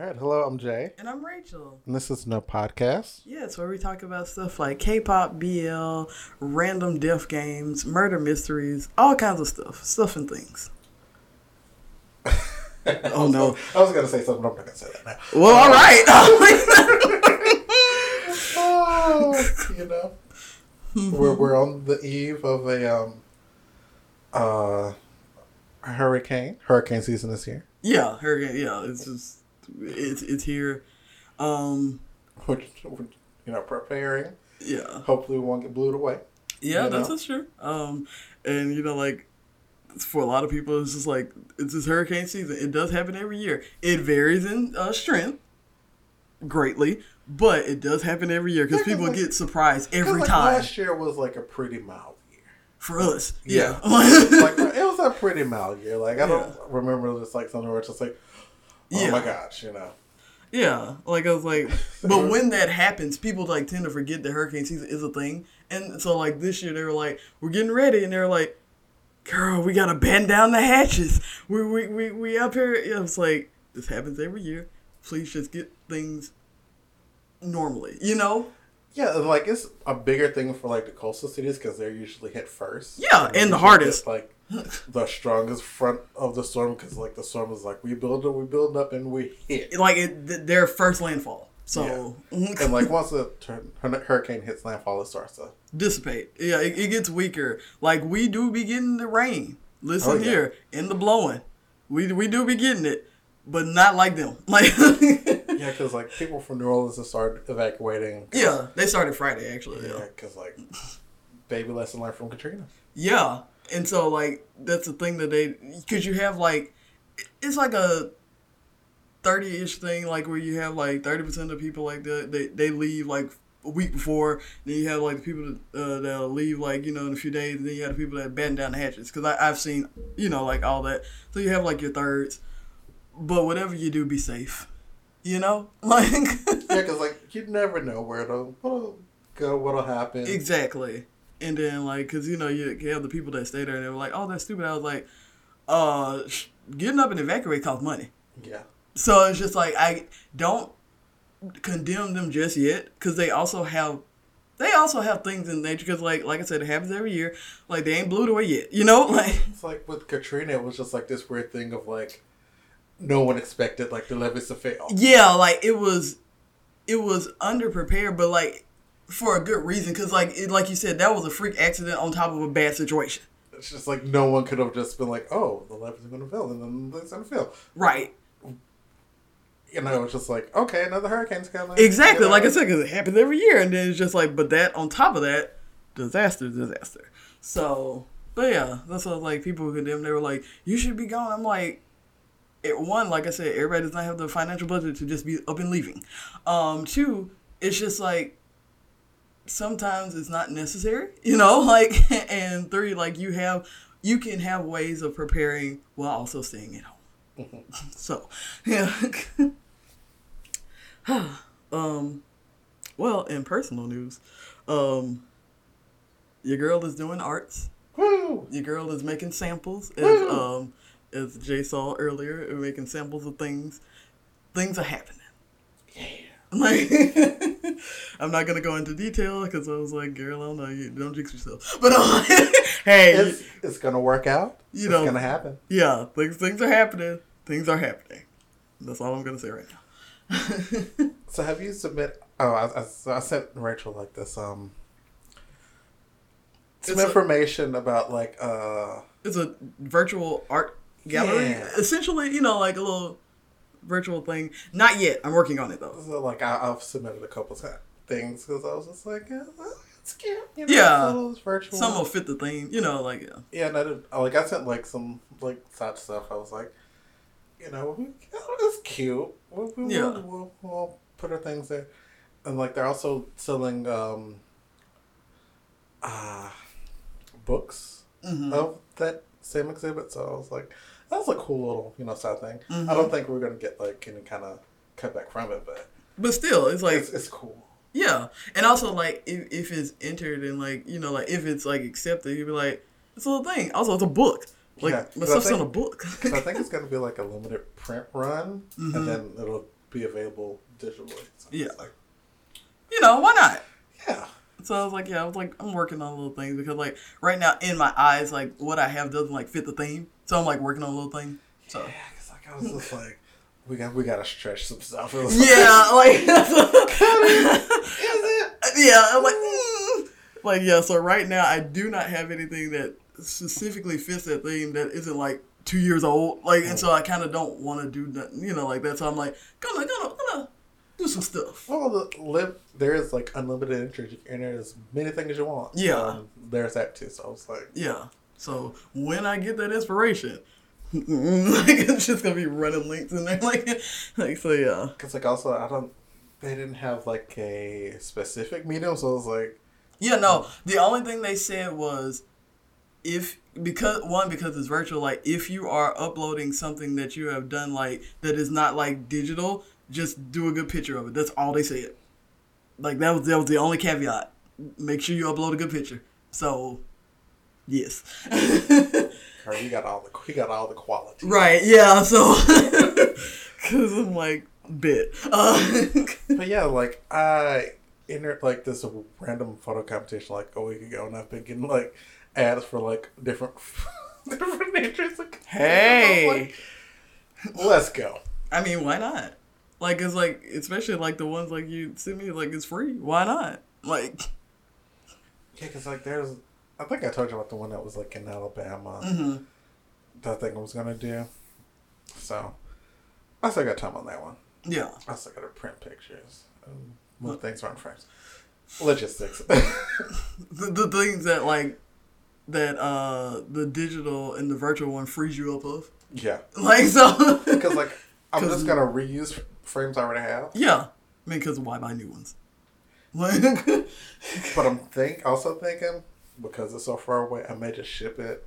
All right, hello, I'm Jay, And I'm Rachel. and this is No Podcast. Yeah, it's where we talk about stuff like K-pop, BL, random death games, murder mysteries, all kinds of stuff, stuff and things. oh no! I was gonna say something, I'm not gonna say that now. Well, all right. Oh, you know, we're we're on the eve of a um uh hurricane. Hurricane season is here, yeah, hurricane. Yeah, it's just it's it's here. Um, which we're, you know preparing. yeah, Hopefully, we won't get blew away. yeah, that's, true. Um, and you know, like for a lot of people, it's just like it's this hurricane season. It does happen every year. It varies in uh, strength greatly, but it does happen every year because Yeah, people like- get surprised every like, time. Last year was like a pretty mild year. for us. Yeah. Yeah. like it was a pretty mild year. Like I don't Yeah. remember just like something where it's just like, oh my gosh, you know. yeah. Like I was like, but when that happens, people like tend to forget that hurricane season is a thing. And so like this year they were like, we're getting ready, and they were like, girl, we gotta bend down the hatches. We we we, we up here. It was like this happens every year. Please just get things normally. You know. Yeah, and, like it's a bigger thing for like the coastal cities because they're usually hit first. Yeah, they and the hardest. like the strongest front of the storm because like the storm is like we build up, we build up, and we hit. Like it, th- their first landfall. So and like once the hurricane hits landfall, it starts to. dissipate. Yeah, it, it gets weaker. Like we do be getting the rain. Listen Oh, yeah. here, in the blowing, we we do be getting it, but not like them. Like Yeah, because like people from New Orleans have started evacuating. yeah, they started Friday actually. Yeah, Yeah, because like baby lesson learned from Katrina. yeah, and so like that's the thing that they because you have like it's like a. 30-ish thing like where you have like 30% of people like that they, they leave like a week before then you have like the people that, uh, leave like you know in a few days and then you have the people that batten down the hatches because i've seen you know like all that so you have like your thirds but whatever you do be safe you know? Like Yeah, because like you never know where to what'll go, what'll happen. exactly. And then like because you know you you have the people that stay there and they were like oh that's stupid. I was like uh sh- getting up and evacuate costs money. Yeah. So it's just like I don't condemn them just yet because they also have they also have things in nature because like like I said it happens every year. Like they ain't blew it away yet you know? Like It's like with Katrina, it was just like this weird thing of like no one expected like the levees to fail. yeah like it was it was underprepared but like for a good reason because like it, like you said that was a freak accident on top of a bad situation It's just like no one could have just been like, oh, the levees are going to fail, and then it's going to fail. right You know, it's just like, okay, another hurricane's coming. exactly you know? like I said because it happens every year and then it's just like but that on top of that disaster disaster so but yeah that's what like people condemned. they were like you should be gone I'm like it, one like I said everybody does not have the financial budget to just be up and leaving. Um two it's just like sometimes it's not necessary you know like and three like you have you can have ways of preparing while also staying at home. So yeah. Um well in personal news um your girl is doing arts. Woo! your girl is making samples. Woo! um as Jay saw earlier, uh, making samples of things. Things are happening. Yeah. Like I'm not gonna go into detail because I was like, girl, I don't know, you don't jinx yourself. But um, hey, It's, it's going to work out. You know, it's to happen. yeah, things things are happening. Things are happening. That's all I'm gonna say right now. So have you submit? Oh, I, I, so I sent Rachel like this um some It's a- information about like uh it's a virtual art gallery, Yeah. essentially. You know, like a little virtual thing. Not yet. I'm working on it though. so like I, I've submitted a couple of things because I was just like yeah, it's cute. You know, Yeah. it's virtual. Some will fit the theme. You know, like yeah. yeah, and I did like I sent like some like side stuff. I was like, you know, it's cute. We'll, we'll, Yeah. we'll, we'll, we'll put our things there, and like they're also selling um uh books Mhm. of that same exhibit. So I was like, that was a cool little you know side thing. Mhm. I don't think we're gonna get like any kind of cutback from it, but But still, it's like it's, it's cool. Yeah, and also like if, if it's entered and like you know like if it's like accepted, you'd be like it's a little thing. Also, it's a book. Like Yeah, my stuff's on a book. I think it's gonna be like a limited print run, Mhm. and then it'll be available digitally. So Yeah. like, You know, why not? yeah. So I was like, yeah, I was like, I'm working on a little things because like right now in my eyes, like what I have doesn't like fit the theme. So I'm like working on a little thing. So Yeah, because like I was just like, we got we gotta stretch some stuff. Was yeah, like like, is it? yeah, I'm like mm. like yeah. So right now I do not have anything that specifically fits that theme that isn't like two years old. Like, and so I kind of don't want to do nothing, you know, like that. So I'm like, gonna gonna do some stuff. Well, the live there is like unlimited can enter as many things you want. Yeah. Um, there's that too. So I was like, Yeah. So when I get that inspiration, like it's just gonna be running links in there, like, like so yeah. because like also I don't. They didn't have like a specific medium, so I was like, Yeah, no. The only thing they said was if because one because it's virtual like if you are uploading something that you have done like that is not like digital just do a good picture of it that's all they said like that was that was the only caveat make sure you upload a good picture so yes "Or he got all the he got all the quality." right yeah so because i'm like bit uh, But yeah, like I entered like this random photo competition like a week ago, and I've been getting like ads for like different different entries. Like, Hey. like, let's go. I mean, why not? Like, it's like, especially like the ones like you send me, like it's free. Why not? Like, Yeah, because like there's, I think I told you about the one that was like in Alabama. mhm. That I think I was gonna do. So I still got time on that one. yeah, I still gotta print pictures. Um, move things around frames. Logistics. the, the things that like that uh the digital and the virtual one frees you up of. yeah, Like so, because like I'm 'Cause- just gonna reuse frames I already have. yeah. I mean, because why buy new ones? Like, But I'm think also thinking because it's so far away, I may just ship it.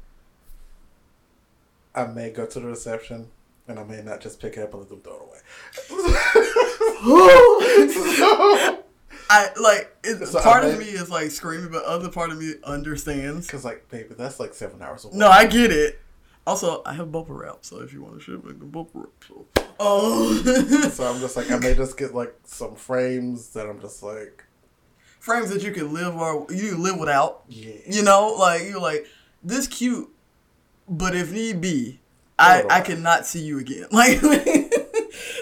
I may go to the reception, and I may not just pick it up and let them throw it away. so, I like it's, So I part of me is like screaming, but other part of me understands. because like, baby, that's like seven hours away. No, I get it. Also, I have bubble wrap, so if you want to ship, I can bubble wrap. So. Oh, So I'm just like, I may just get like some frames that I'm just like, frames that you can live or you live without. yeah. You know, like you're like this cute, but if need be, I it I cannot see you again. Like,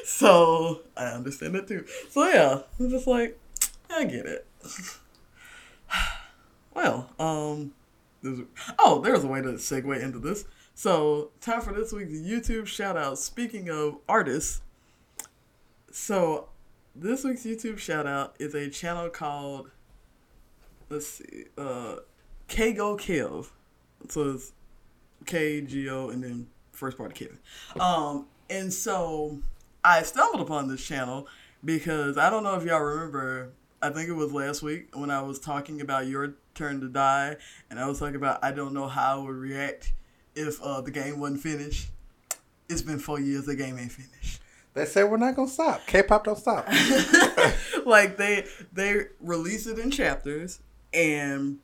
so I understand it too. So yeah, I'm just like, I get it. Well, um, there's, oh, there's a way to segue into this. So, time for this week's YouTube shout out. Speaking of artists, so this week's YouTube shout out is a channel called, let's see, uh, Kgo Kev. So it's K G O and then first part of Kevin. Um, and so I stumbled upon this channel because I don't know if y'all remember. I think it was last week when I was talking about your turn to die, and I was talking about I don't know how I would react if uh, the game wasn't finished. It's been four years. The game ain't finished. They said we're not gonna stop. K-pop don't stop. like they they release it in chapters and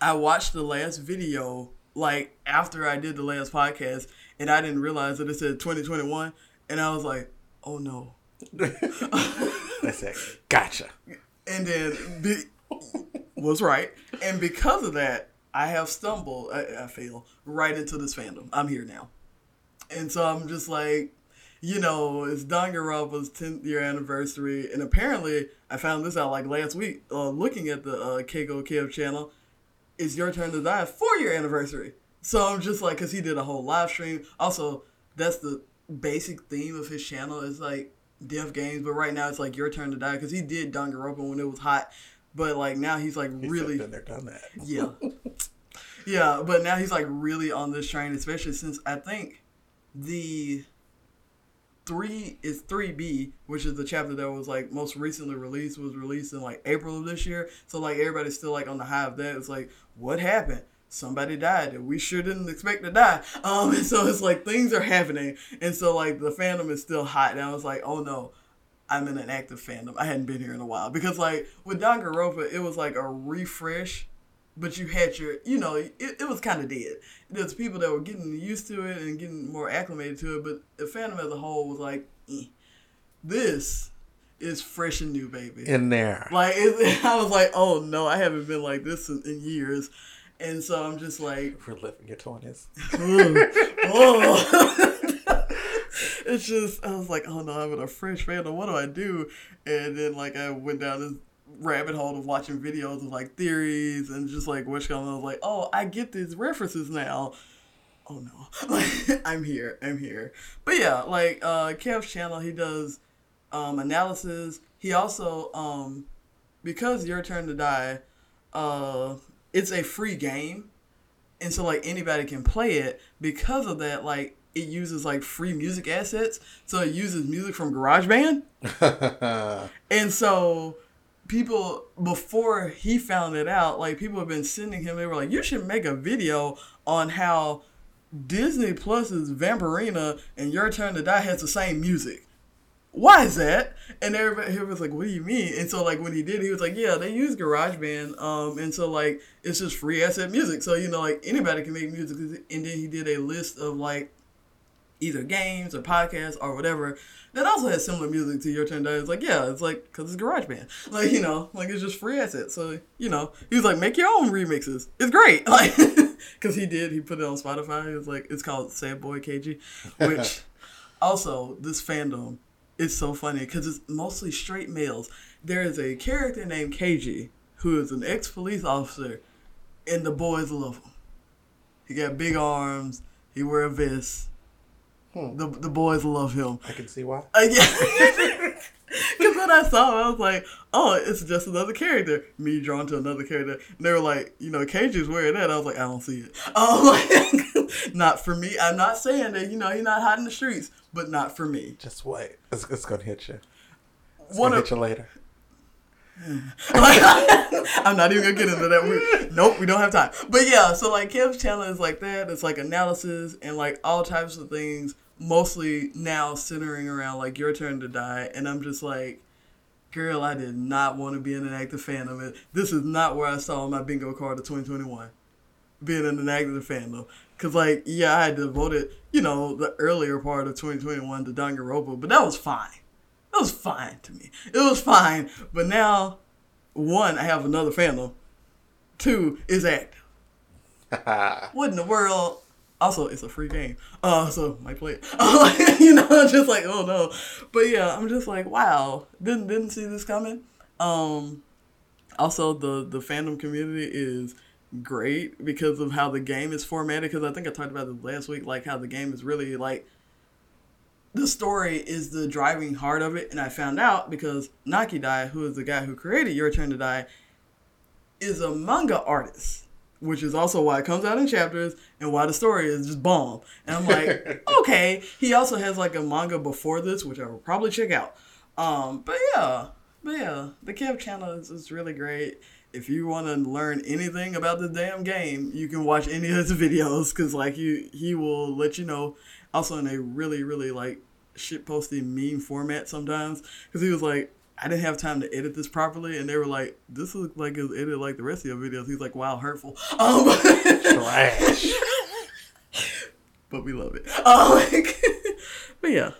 I watched the last video like after I did the last podcast and I didn't realize that it said 2021 and I was like, "Oh no." they say, gotcha. And then be, was right. And because of that, I have stumbled, I, I feel, right into this fandom. I'm here now. And so I'm just like, you know, it's Danganronpa's 10th year anniversary. And apparently, I found this out like last week, uh, looking at the uh, Kgo Kev channel. It's Your Turn to Die four year anniversary. So I'm just like, because he did a whole live stream. Also, that's the basic theme of his channel is like death games. But right now, it's like Your Turn to Die because he did Danganronpa when it was hot. But like now he's like really been there, done that. yeah. Yeah, but now he's like really on this train, especially since I think the three is three B, which is the chapter that was like most recently released, was released in like April of this year. So like everybody's still like on the high of that. It's like, what happened? Somebody died that we sure didn't expect to die. Um, and so it's like things are happening, and so like the fandom is still hot. And I was like, oh no, I'm in an active fandom. I hadn't been here in a while because like with Danganronpa, it was like a refresh, but you had your, you know, it, it was kind of dead. There's people that were getting used to it and getting more acclimated to it, but the fandom as a whole was like, eh. this is fresh and new, baby. In there. Like it, I was like, oh no, I haven't been like this in, in years, and so I'm just like, reliving your twenties. oh. it's just I was like, oh no, I'm in a fresh fandom. What do I do? And then like I went down this rabbit hole of watching videos of like theories and just like which I was like, oh, I get these references now. Oh no, I'm here, I'm here. But yeah, like uh, Kev's channel, he does um, analysis. He also um, because your turn to die, uh, it's a free game, and so like anybody can play it. Because of that, like it uses like free music assets, so it uses music from GarageBand, and so people before he found it out, like people have been sending him. They were like, "You should make a video on how Disney Plus's Vampirina and Your Turn to Die has the same music." Why is that? And everybody he was like, "What do you mean?" And so like when he did, he was like, "Yeah, they use GarageBand, um, and so like it's just free asset music. So you know like anybody can make music." And then he did a list of like either games or podcasts or whatever that also has similar music to Your Turn to Die. It's like, yeah, it's like, because it's Garage Band. Like, you know, like it's just free assets. So, you know, he was like, make your own remixes. It's great. Like, because he did, he put it on Spotify. It was like, it's called Sad Boy Keiji, which also, this fandom is so funny because it's mostly straight males. There is a character named Keiji who is an ex police officer, and the boys love him. He got big arms, he wear a vest Hmm. The the boys love him. I can see why. Uh, yeah. Because when I saw him, I was like, oh, it's just another character. Me drawn to another character. And they were like, you know, Cage's wearing that. I was like, I don't see it. Oh, like, not for me. I'm not saying that, you know, you're not hot in the streets, but not for me. Just wait. It's, it's going to hit you. It's going to hit you later. I'm not even gonna get into that. We, nope, we don't have time. But yeah, so like Kev's channel is like that. It's like analysis and like all types of things. Mostly now centering around like your turn to die, and I'm just like, girl, I did not want to be an active fandom. This is not where I saw my bingo card of 2021. Being in an active fandom, cause like yeah, I had devoted you know the earlier part of 2021 to Danganronpa, but that was fine it was fine to me. It was fine. But now, one, I have another fandom. Two, is active. what in the world? Also, it's a free game. Uh, so might play it. you know, just like, oh no. But yeah, I'm just like, wow, didn't didn't see this coming. Um, also the the fandom community is great because of how the game is formatted. Because I think I talked about this last week, like how the game is really like the story is the driving heart of it, and I found out because Nankidai, who is the guy who created Your Turn to Die, is a manga artist, which is also why it comes out in chapters and why the story is just bomb. And I'm like, okay. He also has like a manga before this, which I will probably check out. Um, but yeah, but yeah, the Kev channel is, is really great. If you want to learn anything about the damn game, you can watch any of his videos because like you, he will let you know also in a really really like shit posting meme format sometimes because he was like I didn't have time to edit this properly, and they were like, "This looks like it's edited like the rest of your videos." He's like, "Wow, hurtful." Um, Trash. but we love it. Oh, like, but yeah.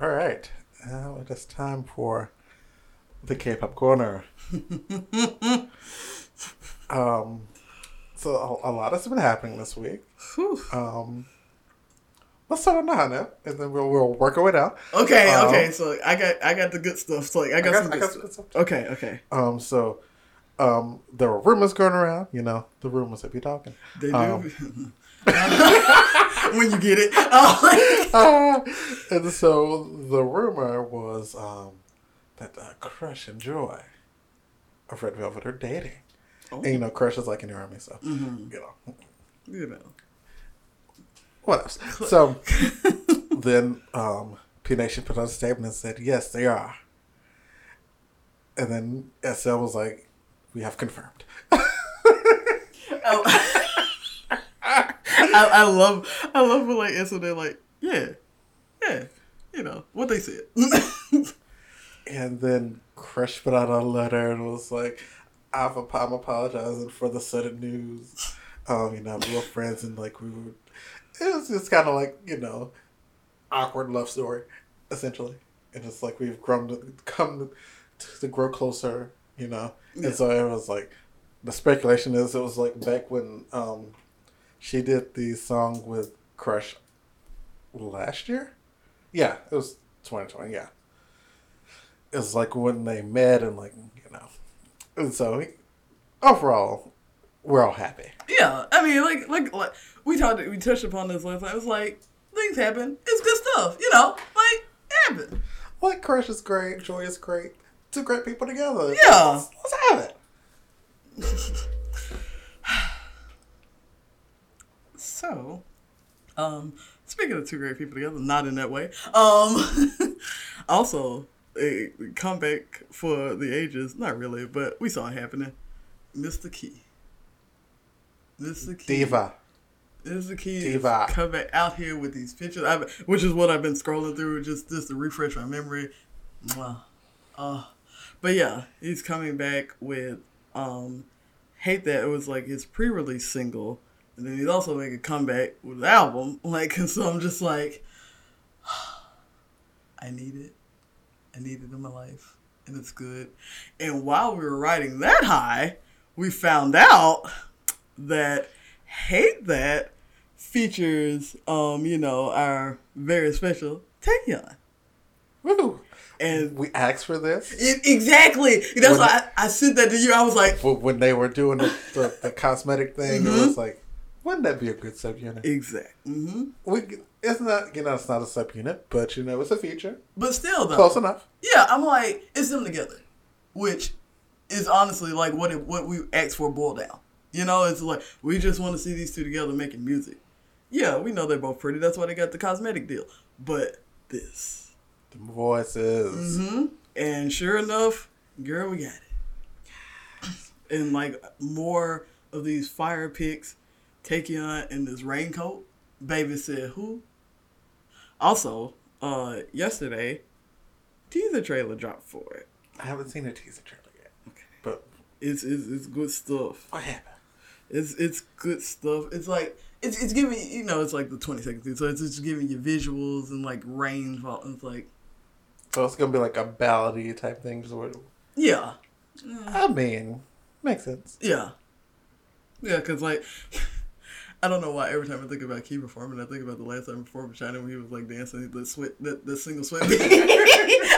All right, now it is time for the K-pop corner. um, so a, a lot has been happening this week. Um, let's start on the Hana, and then we'll we'll work our way down. Okay, um, okay. So I got I got the good stuff. So like I got, I got some, good, got some good stuff. Okay, okay. Um, so um, there were rumors going around. You know, the rumors that be talking. They do. Um, when you get it. uh, and so the rumor was um, that uh, Crush and Joy of Red Velvet are dating. Oh. And you know, Crush is like in the army, so mm-hmm. you know. You know. What else? So then um, P Nation put out a statement and said, yes, they are. And then SM was like, we have confirmed. oh. I, I love I love when like answer they're like, yeah, yeah, you know, what they said. and then Crush put out a letter and was like, I'm apologizing for the sudden news. Um, you know, we were friends and like we were it was just kind of like you know awkward love story, essentially. and it's like we've grown to come to, to grow closer, you know. Yeah. And so it was like the speculation is it was like back when um she did the song with Crush last year. Yeah, it was 2020. Yeah, it was like when they met and like you know, and so overall, we're all happy. Yeah, I mean, like, like, like we talked, we touched upon this last time. It's like things happen. It's good stuff, you know. Like, it happened. Like Crush is great, Joy is great. Two great people together. Yeah. let's, let's have it. So, um, speaking of two great people together, not in that way. Um, also a comeback for the ages. Not really, but we saw it happening. Mr. Key. Mr. Key. Diva. Diva. is coming out here with these pictures, I've, which is what I've been scrolling through just just to refresh my memory. Mwah. Uh, but yeah, he's coming back with um, hate that it was like his pre-release single, and then he's also making a comeback with the album. Like, and so I'm just like, I need it. I need it in my life, and it's good. And while we were riding that high, we found out that hate that features, um, you know, our very special Taeyeon. Woo. And We asked for this it, exactly. That's When- why I, I sent that to you. I was like, when they were doing the, the, the cosmetic thing. It was like, wouldn't that be a good subunit? exact. hmm We, it's not, you know, it's not a subunit, but you know, it's a feature. But still, though, Close enough. yeah, I'm like, it's them together, which is honestly like what it, what we asked for boiled down. You know, it's like we just want to see these two together making music. Yeah, we know they're both pretty. That's why they got the cosmetic deal. But this, The voices. hmm and sure enough, girl, we got it. And like more of these fire pics, Taeyeon in this raincoat. Baby said who? Also, uh, yesterday, teaser trailer dropped for it. I haven't seen a teaser trailer yet. Okay. But It's it's, it's good stuff. what happened? It's it's good stuff. It's like it's it's giving you know it's like the twenty second thing, so it's just giving you visuals and like fall. It's like So it's gonna be like a ballady type thing. Sort of. yeah, I mean, makes sense. yeah, yeah. Because like I don't know why every time I think about Key performing, I think about the last time he performed in China when he was like dancing the sweat the, the single sweat.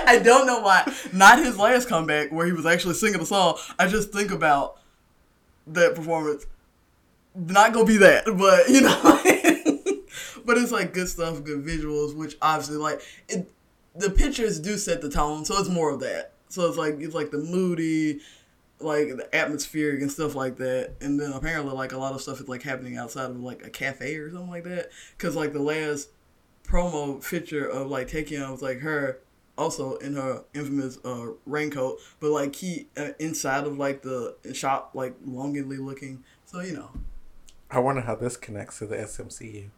I don't know why. Not his last comeback where he was actually singing the song. I just think about that performance. Not gonna be that, but you know. but it's like good stuff, good visuals, which obviously like it. The pictures do set the tone, so it's more of that. So it's like it's like the moody, like the atmospheric and stuff like that. And then apparently like a lot of stuff is like happening outside of like a cafe or something like that. Cause like the last promo picture of like Taeyeon was like her also in her infamous uh, raincoat, but like he uh, inside of like the shop like longingly looking. So you know, I wonder how this connects to the SMCU.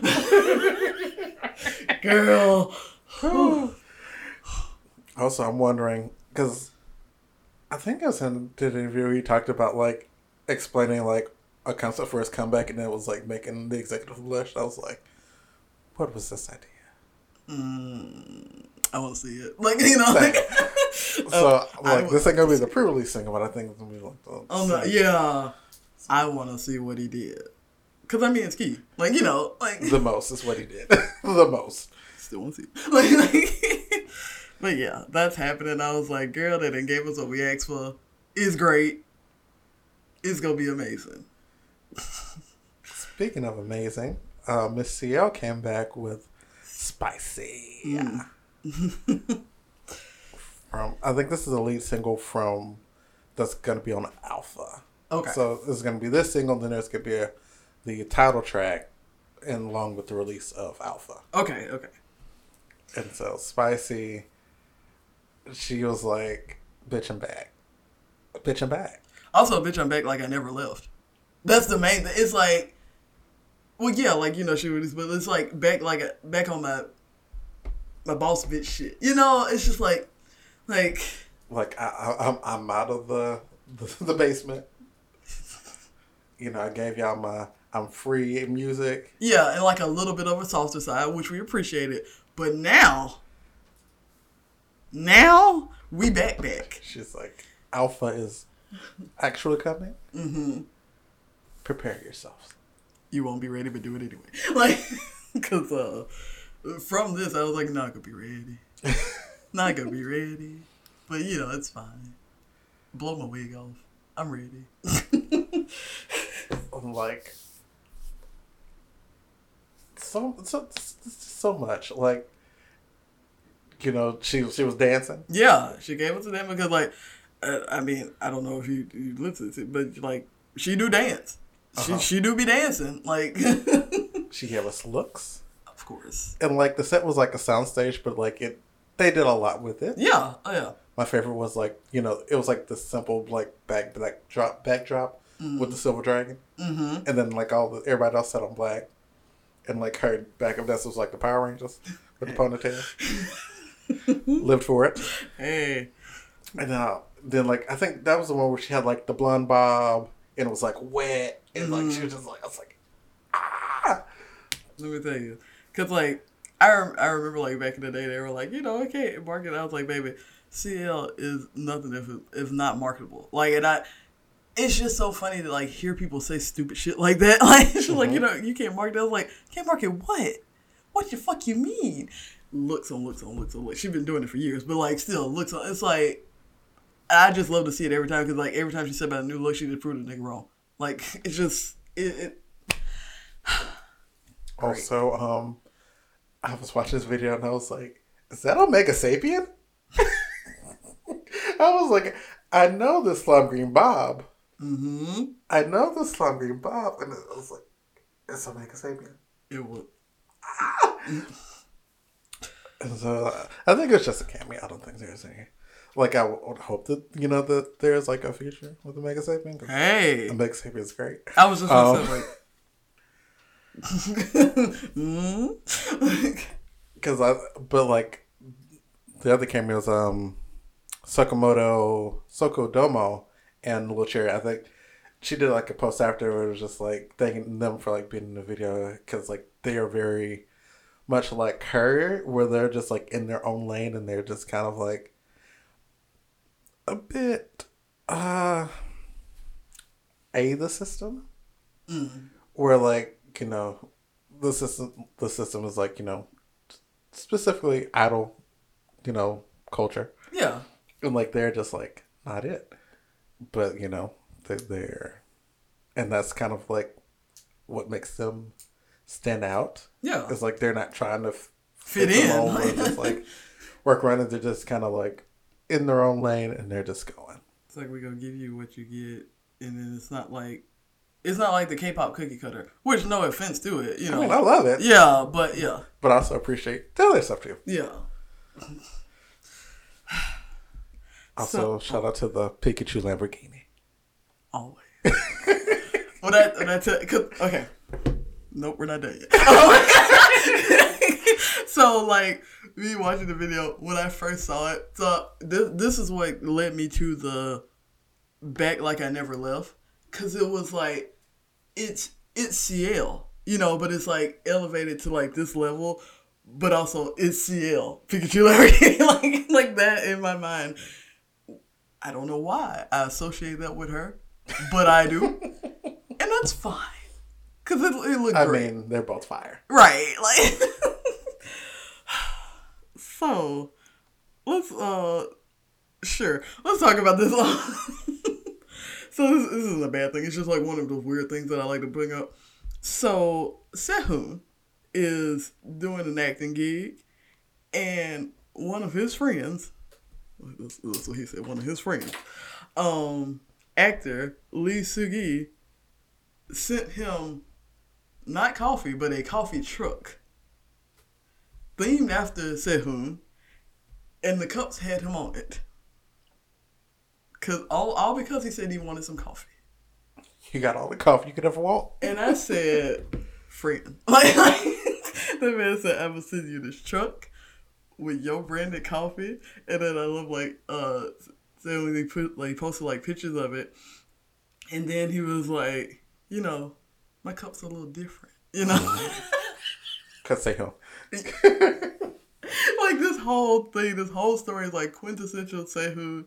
girl. Girl. also, I'm wondering because I think I was in did an interview where he talked about like explaining like a concept for his comeback, and it was like making the executive list. I was like, what was this idea? Mm, I won't see it. Like you know, like, So I like would this ain't gonna be the pre-release single, but I think it's gonna be like the I'm not, yeah, I want to see what he did. Cause I mean it's key. Like you know, like the most is what he did. the most. still want to see. Like, like, but yeah, that's happening. I was like, girl, they done gave us what we asked for. It's great. It's gonna be amazing. Speaking of amazing, uh, Miss CL came back with Spicy. Mm. from I think this is a lead single from that's gonna be on Alpha. Okay. So there's gonna be this single, then there's gonna be a, the title track, and along with the release of Alpha. Okay. Okay. And so Spicy, she was like, "Bitch, I'm back, bitch, I'm back." Also, bitch, I'm back like I never left. That's the main thing. It's like, well, yeah, like you know, she was, but it's like back, like back on my my boss bitch shit. You know, it's just like, like, Like I, I, I'm, I'm out of the, the the basement. You know, I gave y'all my I'm free music. yeah, and like a little bit of a softer side, which we appreciated. But now, now we back back. She's like, Alpha is actually coming. Mm-hmm. Prepare yourselves. You won't be ready, but do it anyway. Like, because uh, from this, I was like, not gonna be ready. not gonna be ready. But you know, it's fine. Blow my wig off. I'm ready. I'm like, so so so much like you know she she was dancing. Yeah she gave it to them because like uh, i mean i don't know if you, you listen to it but like she do dance. Uh-huh. she she do be dancing like she gave us looks. Of course. And like the set was like a soundstage but like it they did a lot with it. Yeah oh yeah. My favorite was like you know it was like the simple like back backdrop backdrop mm-hmm. with the silver dragon mm-hmm. and then like all the everybody else set on black and like her backup dancers was like the Power Rangers with the ponytail. Lived for it. Hey. And then, uh, then like I think that was the one where she had like the blonde bob and it was like wet and like she was just like I was like ah. Let me tell you, cause like I rem- I remember like back in the day they were like you know okay market I was like baby CL is nothing if it, if not marketable like and I it's just so funny to like hear people say stupid shit like that. Like it's mm-hmm. like you know you can't market. I was like can't market what? What the fuck you mean? Looks on looks on looks on looks. She's been doing it for years, but like still looks on. It's like I just love to see it every time because like every time she said about a new look, she just proved the nigga wrong. Like it's just it. it also, um, I was watching this video and I was like, "Is that Omega Sapien?" I was like, "I know this Slime Green Bob." Mm-hmm. I know the Green Bob, and it was like, it's Omega Sapien. It would. and so I think it's just a cameo. I don't think there's any. Like I would hope that you know that there's like a future with Omega Sapien. Hey, Omega Sapien is great. I was just um, say like. Because I, but like, the other cameos, um, Sakamoto Sokodomo and Lil Cherry. I think she did like a post after where it was just like thanking them for like being in the video because like they are very much like her, where they're just like in their own lane and they're just kind of like a bit uh a the system mm. where like you know the system the system is like you know specifically idol you know culture yeah and like they're just like not it but you know they're there, and that's kind of like what makes them stand out. Yeah, it's like they're not trying to f- fit, fit in, or just like work around it. They're just kind of like in their own lane, and they're just going. It's like we're gonna give you what you get, and then it's not like it's not like the K-pop cookie cutter. Which, no offense to it, you know. I, mean, I love it. Yeah, but yeah. But I also appreciate tell their stuff too. Yeah. Also, so, shout out to the Pikachu Lamborghini. Always. when I when I tell, okay, nope, we're not done yet. so like me watching the video when I first saw it, so this this is what led me to the back like I never left, cause it was like it's it's CL, you know, but it's like elevated to like this level, but also it's CL Pikachu Lamborghini, like like that in my mind I don't know why I associate that with her, but I do, and that's fine because it, it looked. I great. mean, they're both fire, right? Like, so let's uh, sure, let's talk about this. so this, this isn't a bad thing. It's just like one of those weird things that I like to bring up. So Sehun is doing an acting gig, and one of his friends that's, what he said. One of his friends, um, actor Lee Sugi, sent him not coffee, but a coffee truck themed after Sehun, and the cups had him on it. Cause all all because he said he wanted some coffee. You got all the coffee you could ever want. And I said, friend. Like, like the man said, I'm gonna send you this truck with your branded coffee, and then I love like uh, so they put like posted like pictures of it, and then he was like, you know, my cup's a little different, you know. Cause say home. like this whole thing, this whole story is like quintessential Sehun,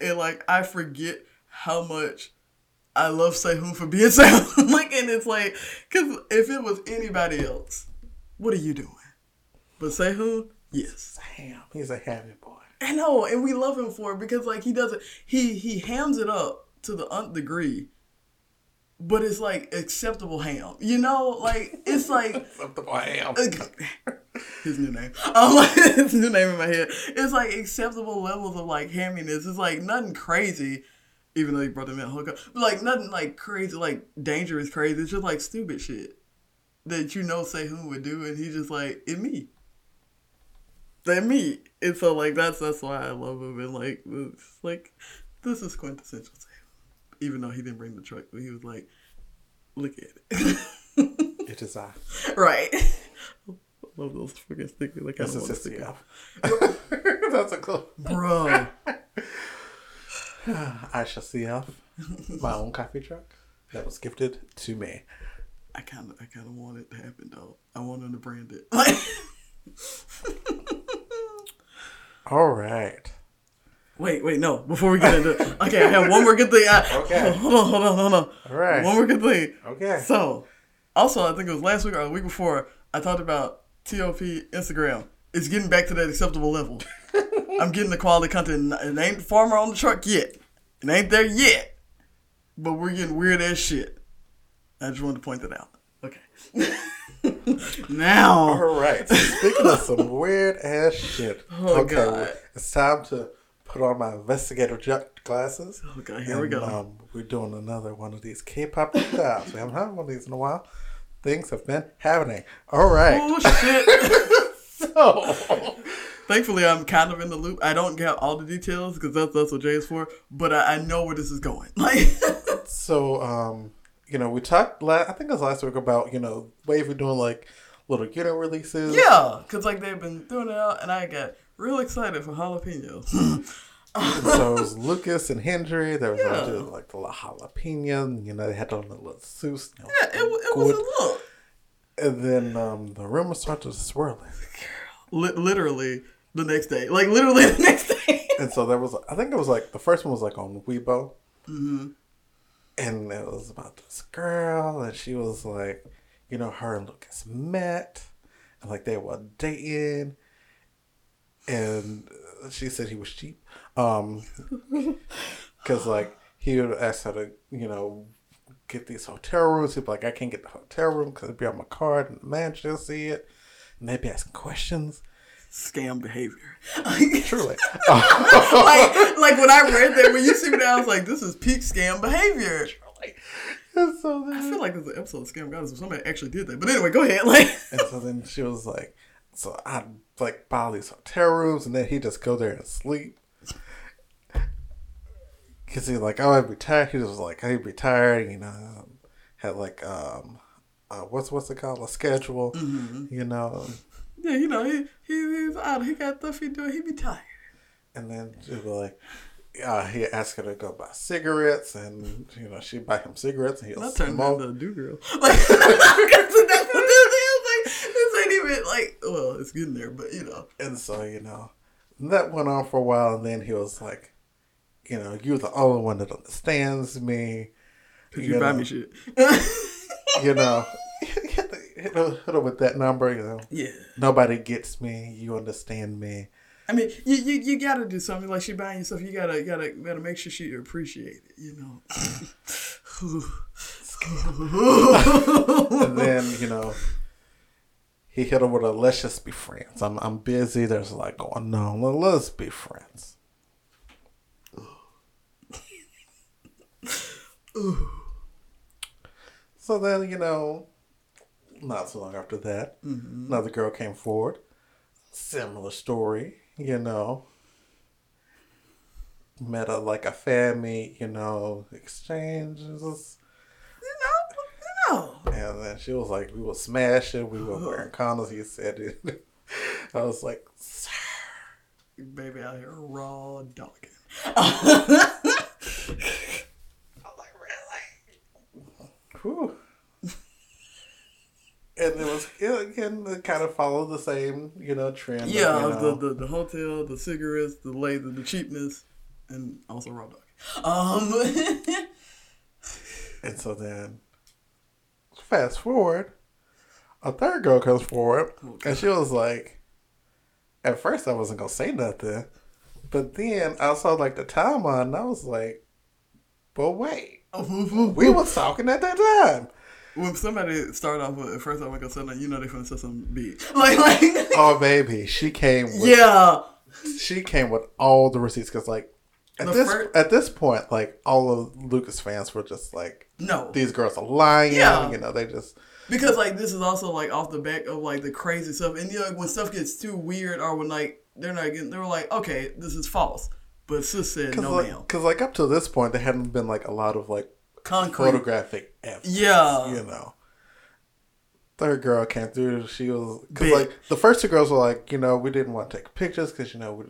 and like I forget how much I love Sehun for being Sehun. like, and it's like, cause if it was anybody else, what are you doing? But Sehun, yes, ham. he's a hammy boy. I know, and we love him for it because like he doesn't, he he hams it up to the nth degree. But it's like acceptable ham, you know. Like it's like Acceptable ham. his new name. Um, his new name in my head. It's like acceptable levels of like hamminess. It's like nothing crazy, even though he brought him in hook up. But like nothing like crazy, like dangerous crazy. It's just like stupid shit that you know Sehun would do, and he's just like it me. That me. And so like that's that's why I love him and like it's like this is quintessential. Even though he didn't bring the truck, but he was like, look at it. It is I. right. I love those freaking stickers. Like, I kind of want to stick CF. That's a cool. Bro. I shall see off My own coffee truck that was gifted to me. I kind of, I kind of want it to happen though. I want him to brand it. Like, All right. wait, wait, no. Before we get into, it, okay, I have one more good thing. I, Okay. Hold on, hold on, hold on. All right. One more good thing. Okay. So, also, I think it was last week or the week before. I talked about TOP Instagram. It's getting back to that acceptable level. I'm getting the quality content. It ain't farmer on the truck yet. It ain't there yet. But we're getting weird ass shit. I just wanted to point that out. Okay. now. All right. So speaking of some weird ass shit. Oh, okay, God. it's time to put on my investigative ju- glasses. Okay, here we go. Um, we're doing another one of these K-pop styles. We haven't had one of these in a while. Things have been happening. All right. Oh shit. So, Thankfully, I'm kind of in the loop. I don't get all the details because that's, that's what Jay is for, but I, I know where this is going. Like, so um, you know, we talked. last, I think it was last week about you know WayV doing like little unit releases. yeah, because like they've been doing it out, and I got real excited for jalapenos. So it was Lucas and Hendery. There was Yeah. like, the- like the jalapeno. You know, they had on the little suits. you know, yeah, it, it was a look. And then um, the rumors started swirling. Li- literally the next day. Like, literally the next day. And so there was, I think it was like, the first one was like on Weibo. Mm-hmm. And it was about this girl, and she was like, you know, her and Lucas met, and like they were dating. And she said he was cheap. Um, because like he would ask her to, you know, get these hotel rooms. He'd be like, I can't get the hotel room because it'd be on my card, and the manager see it. And they'd be asking questions. Scam behavior. Truly. like, like when I read that, when you see me I was like, this is peak scam behavior. so I feel like there's an episode of Scam Goddess if somebody actually did that. But anyway, go ahead. Like, and so then she was like, so I'd like buy all these hotel rooms, and then he'd just go there and sleep. Cause he's like, oh, I'd be tired. He was like, I'd be tired, you know. Had like, um, uh, what's what's it called? A schedule, you know. Yeah, you know, he, he he's out. He got stuff he doing. He be tired. And then she'd be like, uh, he asked her to go buy cigarettes, and you know she'd buy him cigarettes, and he'll I turned smoke. into a do girl. Like, that's what this is. Like, this ain't even like. Well, it's getting there, but you know. And so you know, that went on for a while, and then he was like, you know, you're the only one that understands me. Could you, buy know, me shit? You know, hit, her- hit her with that number. You know, yeah. nobody gets me. You understand me. I mean, you, you you gotta do something like she buying you stuff. You gotta gotta gotta make sure she appreciate it. You know. And then you know. He hit her with a let's just be friends. I'm I'm busy. There's a lot going on. Let- Let's be friends. So then, you know, not so long after that, mm-hmm. another girl came forward. Similar story, you know. Met a like a fan meet, you know, exchanges. you know. you know. And then she was like, we were smashing, we were wearing condoms. He said it. I was like, "Sir." Baby out here raw dogging. I'm like, really? Whew. And it was again it kind of followed the same, you know, trend. Yeah, of, know, the, the the hotel, the cigarettes, the laser, the cheapness, and also raw dog. Um, and so then, fast forward, a third girl comes forward, Okay. and she was like, at first I wasn't gonna say nothing, but then I saw like the timeline, and I was like, but wait, we was talking at that time. When somebody start off with at first I'm gonna say you know they finna say something big. Like like Oh baby, she came. With, yeah. she came with all the receipts because like. At The this fir- at this point, like all of Lucas fans were just like, No. these girls are lying. Yeah. You know, they just Because like this is also like off the back of like the crazy stuff, and you know when stuff gets too weird or when like they're not getting, they were like, okay, this is false, but sis said Cause no, like, ma'am. 'cause, like up to this point, there hadn't been like a lot of like Concrete. photographic evidence. Yeah. you know. Third girl came through. She was because like the first two girls were like, you know, we didn't want to take pictures because you know we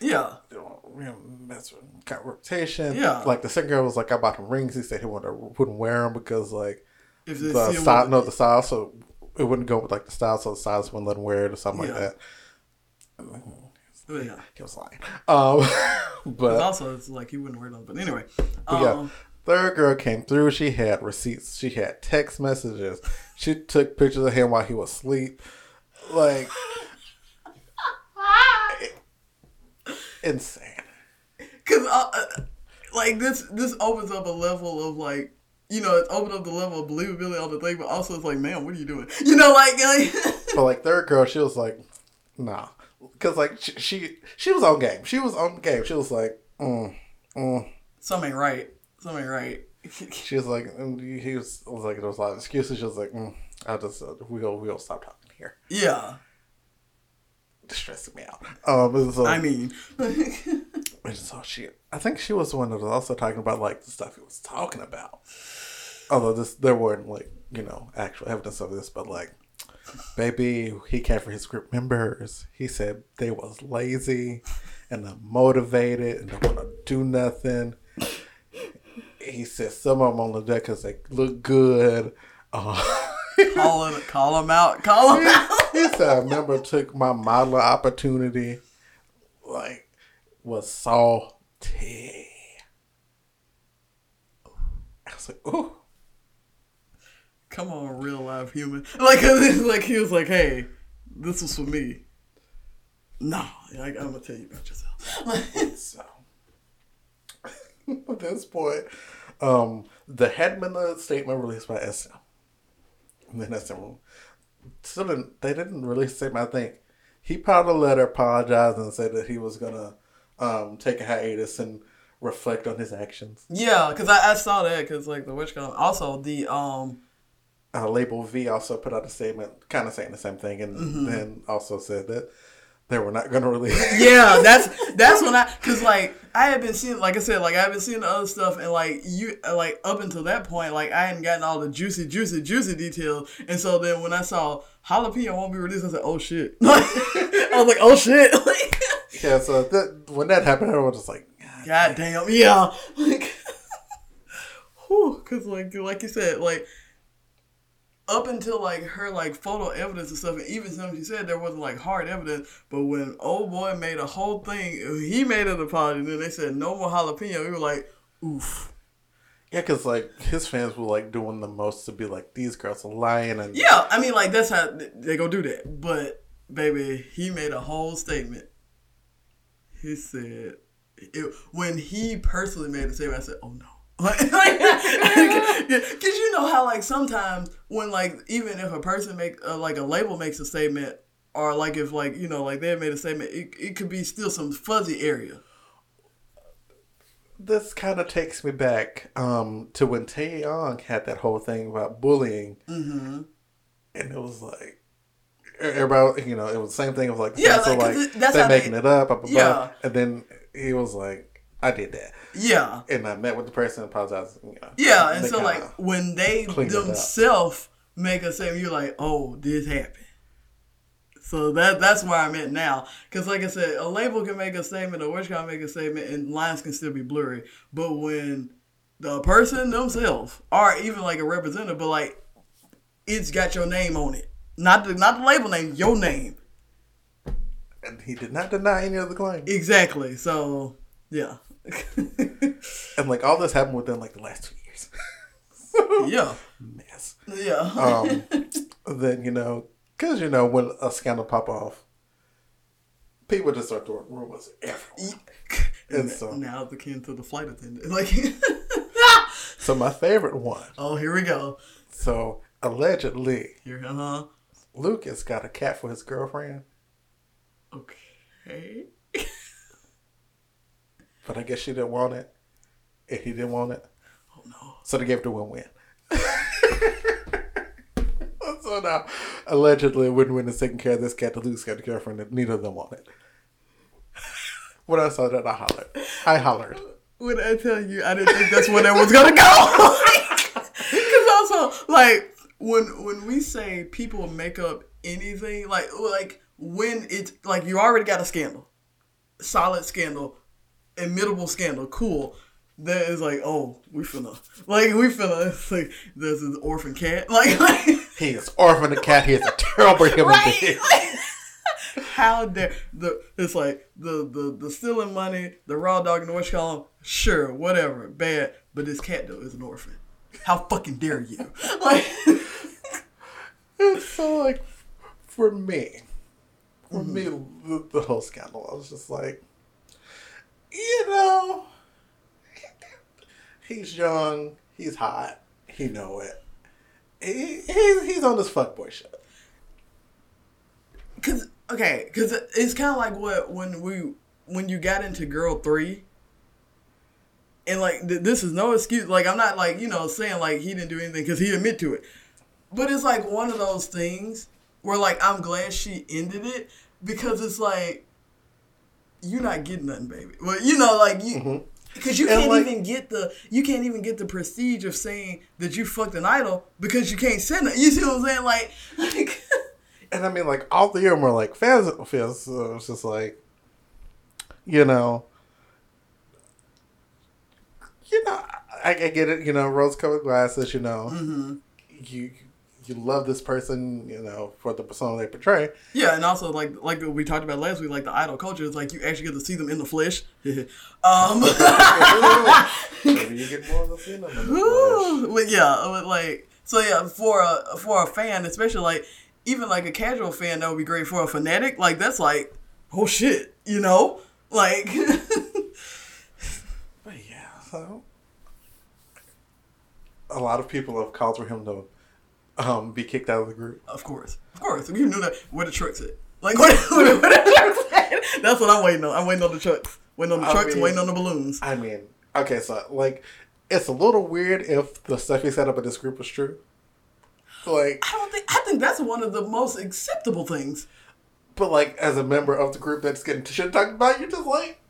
Yeah. you know, mess with of reputation. Yeah. Like the second girl was like, I bought him rings. He said he wanted wouldn't wear them because like If the style, no, the style, so it wouldn't go with like the style, so the stylists wouldn't let him wear it or something Yeah. like that. Yeah. He was lying. Um, But also, it's like he wouldn't wear those. But anyway, But yeah, um, third girl came through. She had receipts. She had text messages. She took pictures of him while he was asleep. Like, insane. cause uh, uh, like this, this opens up a level of like. You know, it's opened up the level of believability on the thing, but also it's like, man, what are you doing? You know, like, like But like third girl, she was like, nah, because like she, she she was on game. She was on game. She was like, mm, mm. something ain't right. Something right. She was like, and he was, was like, there was a lot of excuses. She was like, mm, I'll just uh, we'll we'll stop talking here. yeah, Stressing me out. Um, so, I mean, And so she, I think she was the one that was also talking about like the stuff he was talking about. Although this, there weren't like you know actual evidence of this, but like, baby, he came for his group members. He said they was lazy and unmotivated and don't want to do nothing. He said some of them on the deck because they look good. Uh, call him, call him out, call him out. he said "I member took my modeling opportunity. Like, was salty. I was like, ooh. Come on, real life human. Like, like he was like, hey, this was for me. No, I, I'm gonna tell you about yourself. So, at this point, um, the Headman statement released by SM. And then SM still didn't, they didn't release a statement. I think he put out a letter apologizing and said that he was gonna um, take a hiatus and reflect on his actions. yeah, because I, I saw that because like the witch column. Also the um uh, Label V also put out a statement, kind of saying the same thing, and then also said that they were not going to release. yeah, that's that's when I because like I had been seeing like I said like I had been seeing the other stuff and like you like up until that point like I hadn't gotten all the juicy juicy juicy details. And so then when I saw jalapeno won't be released I said oh shit. I was like oh shit. Yeah, so that, when that happened, everyone was just like, god damn. Yeah. like whew because like like you said like up until like her like photo evidence and stuff, and even some she said there wasn't like hard evidence. But when old boy made a whole thing, he made an apology, and then they said no more jalapeno. We were like, oof. yeah, because like his fans were like doing the most to be like, these girls are lying, and Yeah, I mean like that's how they go do that. But baby, he made a whole statement. He said it, when he personally made the statement, I said, oh no. Like, because you know how like sometimes when like even if a person make uh, like a label makes a statement or like if like you know like they made a statement it, it could be still some fuzzy area this kind of takes me back um, to when Taeyong had that whole thing about bullying, mm-hmm. and it was like. Everybody, you know, it was the same thing. It was like, Yeah, so like, like it- that's they're how they- making it up, blah, blah, blah. Yeah. and then he was like, "I did that," yeah and I met with the person, and apologized. You know, yeah and so like when they cleaned it up. themselves make a statement you're like oh this happened so that that's where I'm at now. Because, like I said, a label can make a statement, a witch can make a statement, and lines can still be blurry. But when the person themselves, or even like a representative, but like it's got your name on it, Not the not the label name, your name. And he did not deny any of the claims. Exactly. So yeah. and like all this happened within like the last two years. yeah. Mess. Yeah. um, then you know, because you know when a scandal pop off, people just start throwing rumors everywhere. and so now the kin to the flight attendant, like. so my favorite one. Oh, here we go. So allegedly, here, uh huh. Lucas got a cat for his girlfriend. Okay. But I guess she didn't want it, and he didn't want it. Oh no! So they gave it a WinWin. so now, allegedly, WinWin is taking care of this cat. The got a girlfriend, and neither of them want it. when I saw that, I hollered. I hollered. When I tell you, I didn't think that's where that was gonna go. Because also, like when when we say people make up anything, like like when it's like you already got a scandal, solid scandal, admittable scandal, cool. That is like, oh, we finna like we finna it's like there's an orphan cat. Like, like he is orphan the cat. He is a terrible human right? being. how dare the it's like the the the stealing money, the raw dog in the call him, sure, whatever, bad. But this cat though is an orphan. How fucking dare you? Like it's so like for me, for mm-hmm. me the, the whole scandal, I was just like, you know, he's young, he's hot, he know it. He, he's he's on this fuckboy shit. Cause okay, because it's kind of like what when we when you got into Girl Three. And like th- this is no excuse. Like I'm not like you know saying like he didn't do anything because he admit to it, but it's like one of those things where like I'm glad she ended it because it's like you're not getting nothing, baby. Well, you know, like you. Mm-hmm. Because you can't like, even get the you can't even get the prestige of saying that you fucked an idol because you can't send it. You see what I'm saying? Like, like and I mean, like all three of them were like fans Fizz. So it's just like, you know, you know, I, I get it. You know, rose-colored glasses. You know, mm-hmm. you you love this person. You know, for the persona they portray. Yeah, and also like like we talked about last week, like the idol culture is like you actually get to see them in the flesh. um, Maybe you get more to see them in the flesh. But yeah, like so yeah, for a for a fan, especially like even like a casual fan, that would be great for a fanatic. Like that's like, oh shit, you know, like. but yeah, so a lot of people have called for him to um, be kicked out of the group. Of course, of course. You knew that. Where the trucks at? Like where, where, where the trucks at? That's what I'm waiting on. I'm waiting on the trucks. Waiting on the trucks. I mean, waiting on the balloons. I mean, okay, so like, it's a little weird if the stuff he set up in this group was true. Like I don't think I think that's one of the most acceptable things. But like as a member of the group that's getting shit talked about, you're just like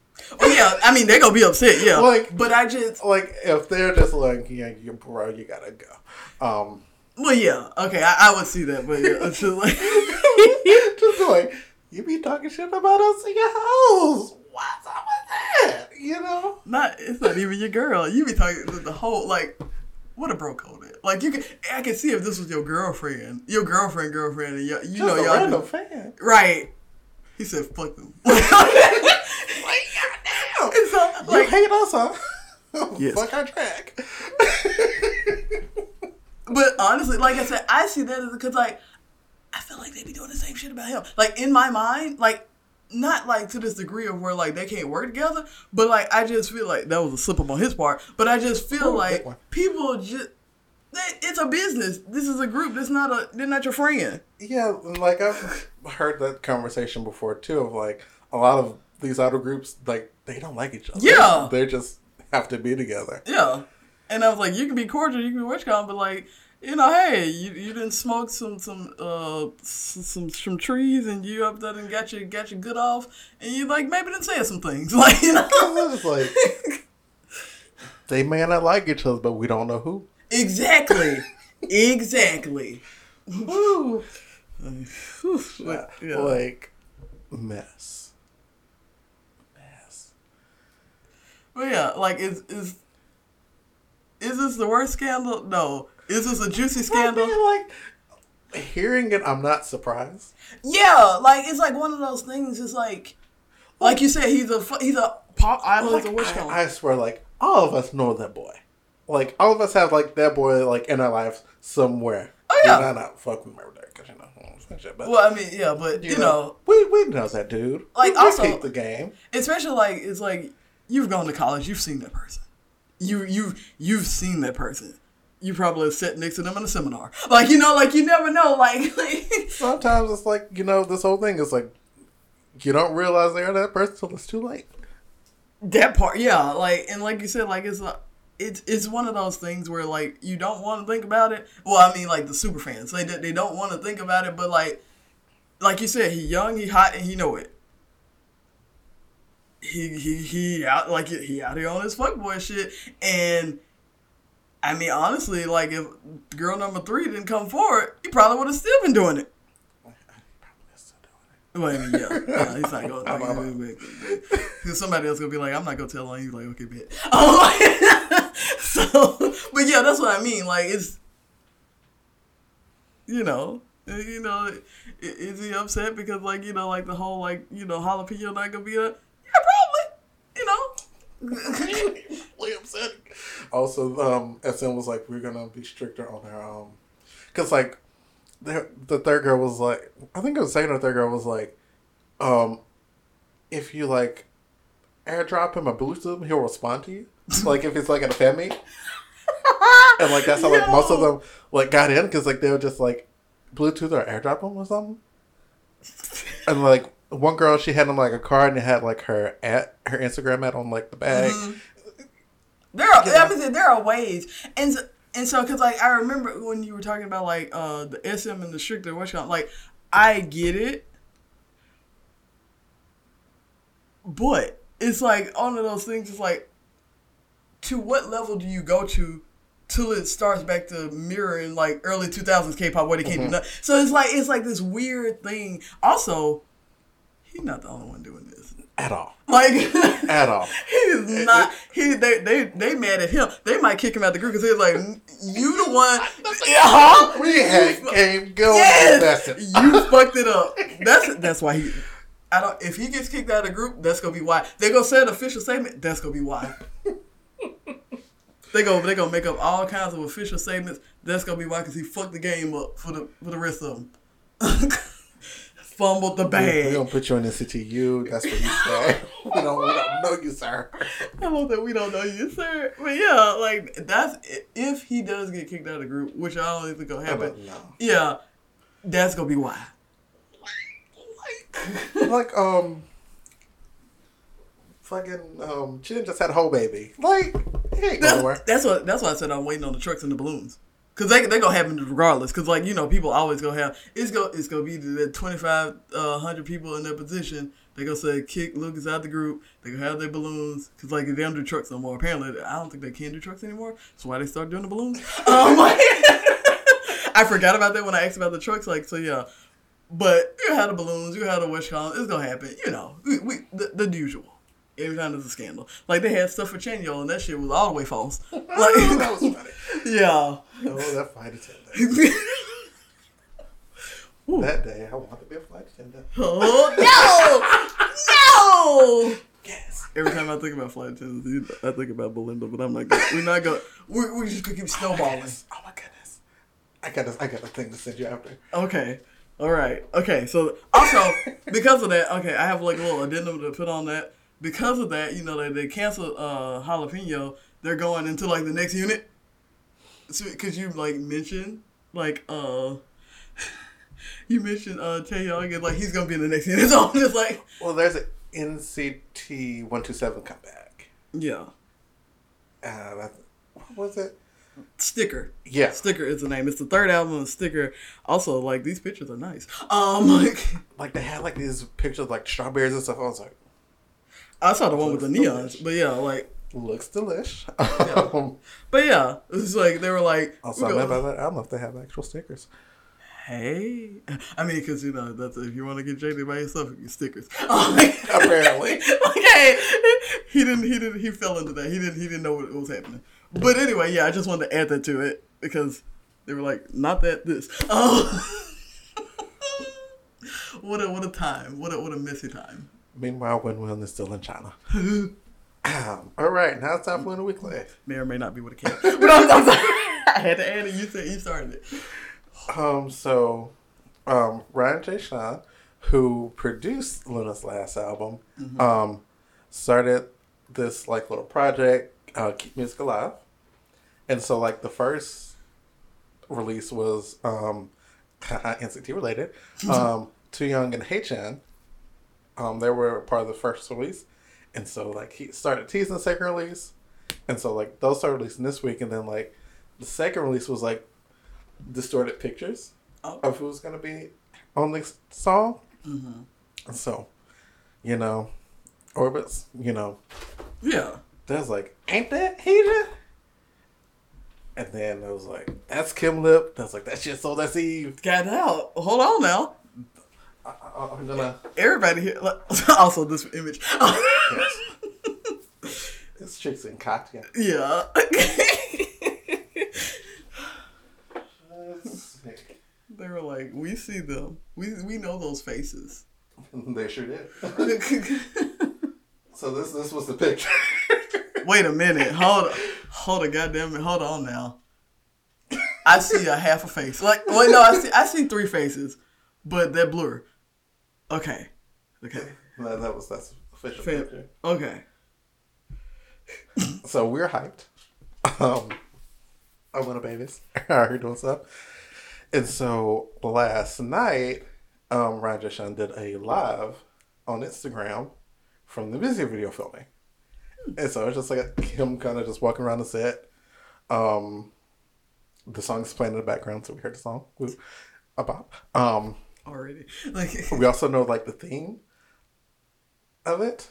Oh yeah, I mean they're gonna be upset, yeah. Like but I just like if they're just like, yeah, you bro, you gotta go. Um Well yeah, okay, I, I would see that, but yeah, it's just like just like you be talking shit about us in your house. What's up with that? You know? Not it's not even your girl. You be talking the whole like what a bro code is. Like you can, I can see if this was your girlfriend, your girlfriend, girlfriend, and you, you know y'all random just, fan, right? He said, "Fuck them." like, goddamn. So, like, you hate us, huh? yes. Fuck our track. but honestly, like I said, I see that as because like I feel like they be doing the same shit about him. Like in my mind, like not like to this degree of where like they can't work together, but like I just feel like that was a slip up on his part. But I just feel like people just it's a business. This is a group. This not a. They're not your friend. Yeah, like I've heard that conversation before too. Of like a lot of these idol groups, like they don't like each other. Yeah, they just have to be together. Yeah, and I was like, you can be cordial, you can be witch but like you know, hey, you you didn't smoke some some uh some some trees and you up there and got your got your good off and you like maybe didn't say some things like you know. it's like they may not like each other, but we don't know who. Exactly, exactly. Woo. Like, yeah. like mess, mess. But yeah, like is is is this the worst scandal? No is this a juicy scandal? I mean, like, hearing it, I'm not surprised. Yeah, like it's like one of those things. It's like, like you said, he's a he's a pop idol. Like, a witch. I, I swear, like all of us know that boy. Like all of us have like that boy like in our lives somewhere. Oh, yeah. not, not fuck with murder because you know. shit, But Well, I mean, yeah, but you, know, we we know that dude. Like, we, also- the game. especially like it's like you've gone to college, you've seen that person. You you you've seen that person. You probably have sat next to them in a seminar. Like you know, like you never know. Like, Sometimes it's like you know this whole thing is like you don't realize they're that person till it's too late. that part, yeah. Like and like you said, like it's it's it's one of those things where like you don't want to think about it. Well, I mean, like the super fans, they they don't want to think about it, but like like you said, he young, he hot, and he know it. He he he out like he out here on his fuckboy shit, and I mean honestly, like if girl number three didn't come forward, he probably would have still been doing it. Well, I mean, yeah, yeah, he's not going. It because somebody else gonna be like, I'm not gonna tell on you. Like, okay, bet. Oh, so, but yeah, that's what I mean. Like, it's, you know, you know, is he upset because like you know, like the whole like you know, jalapeno not gonna be a, yeah, probably, you know. really. Also, um, SM was like, we're gonna be stricter on our um, cause like, the the third girl was like, I think it was second or third girl was like, um, if you like, airdrop him a boost him, he'll respond to you. like if it's like at a fan meet, and like that's how like most of them like got in because like they were just like Bluetooth or airdrop him or something. And like one girl, she had in like a card and it had like her at her Instagram ad on like the bag. There are, I mean, there are ways, and so, and so because like I remember when you were talking about like uh the SM and the stricter what's called like I get it, but it's like one of those things. It's like to what level do you go to till it starts back to mirroring like early two thousands K-pop where they can't do nothing. So it's like it's like this weird thing. Also, he's not the only one doing this. At all. Like At all. he is not. He they they they mad at him. They might kick him out the group because they're like, you the one. Yeah, huh? We had game going. Yes, you fucked it up. That's that's why he. I don't. If he gets kicked out of the group, that's gonna be why. They gonna say an official statement. That's gonna be why. They go. They gonna make up all kinds of official statements. That's gonna be why because he fucked the game up for the for the rest of them. Fumbled the bag. We're bag. gonna put you in NCT U. That's what you say. we don't. We don't know you, sir. I hope that we don't know you, sir. But yeah, like that's if he does get kicked out of the group, which I don't think gonna happen. bet no. Yeah, that's gonna be why. Like um, fucking um, Jin just had a whole baby. Like he ain't going nowhere. That's what. That's why I said I'm waiting on the trucks and the balloons. Cause they they gonna happen regardless. Cause like you know people always gonna have it's go it's gonna be the 25 uh, hundred people in their position. They gonna say kick Lucas out the group. They gonna have their balloons. Cause like they don't do trucks no more. Apparently I don't think they can do trucks anymore. That's why they start doing the balloons. Um, like, I forgot about that when I asked about the trucks. Like so yeah. But you have the balloons, you have the wish column. It's gonna happen. You know, we, we the, the usual. Every time there's a scandal, like they had stuff for Chenyo, and that shit was all the way false. Like, that was funny. yeah. Oh, that flight attendant. that day, I wanted to be a flight attendant. oh no, no. Yes. Every time I think about flight attendants, I think about Belinda, but I'm not. Gonna, we're not going. We're, we're just gonna keep snowballing. Oh my goodness. I got this. I got a thing to send you after. Okay. All right. Okay. So also because of that, okay, I have like a little addendum to put on that. Because of that, you know, they, they canceled uh, jalapeno. They're going into like the next unit. So because you like mentioned like uh. You mentioned uh Taeyong and like he's gonna be in the next unit, so I'm just like, Well, there's an NCT one two seven comeback. yeah, Uh, what was it? sticker. Yeah. Sticker is the name. It's the third album of Sticker. Also, like these pictures are nice. Um, like Like they had like these pictures of, like strawberries and stuff. I was like, I saw the one with the neons, but yeah, like looks delish. um, But yeah, it's like they were like, also, I'm go- about that. I don't know if they have actual stickers. hey, I mean, because you know that's if you want to get jaded by yourself, you stickers. Oh, like- Apparently. okay. he didn't, he didn't, he fell into that. He didn't, he didn't know what was happening. But anyway, yeah, I just wanted to add that to it because They were like, not that this. Oh. what a what a time. What a what a messy time. Meanwhile, WinWin is still in China. all right, now it's time for the weekly. May or may not be with a can. but I'm, I'm sorry. I had to add it. You said you started it. Um, so, um, Ryan J. Sean, who produced LOONA's last album, mm-hmm. um, started this like little project, uh, Keep Music Alive. And so, like, the first release was um, NCT related. Um, Taeyong and Haechan. Um, they were part of the first release. And so, like, he started teasing the second release. And so, like, those started releasing this week. And then, like, the second release was, like, distorted pictures oh. of who's going to be on the song. Mm-hmm. So, you know, Orbits, you know. Yeah. That's like, ain't that Haechan? And then it was like, that's Kim Lip. That's like, that's just so that's Yves. Got out. Hold on now. I, am gonna. Everybody here. Also, this image. yes. This chick's in Katya. Yeah. they were like, we see them. We we know those faces. they sure did. so this this was the picture. Wait a minute. Hold hold a goddamn minute. Hold on now. I see a half a face. Like wait no, I see I see three faces, but they're blur. Okay. Okay. That, that was that's official Okay. so we're hyped. Um, I want a babies. Are you doing stuff? And so last night, um, Ryan Jashan did a live on Instagram from the music video filming. And so it's just like him kind of just walking around the set. Um, the song's playing in the background, so we heard the song was about. Um, Already, like we also know like the theme of it.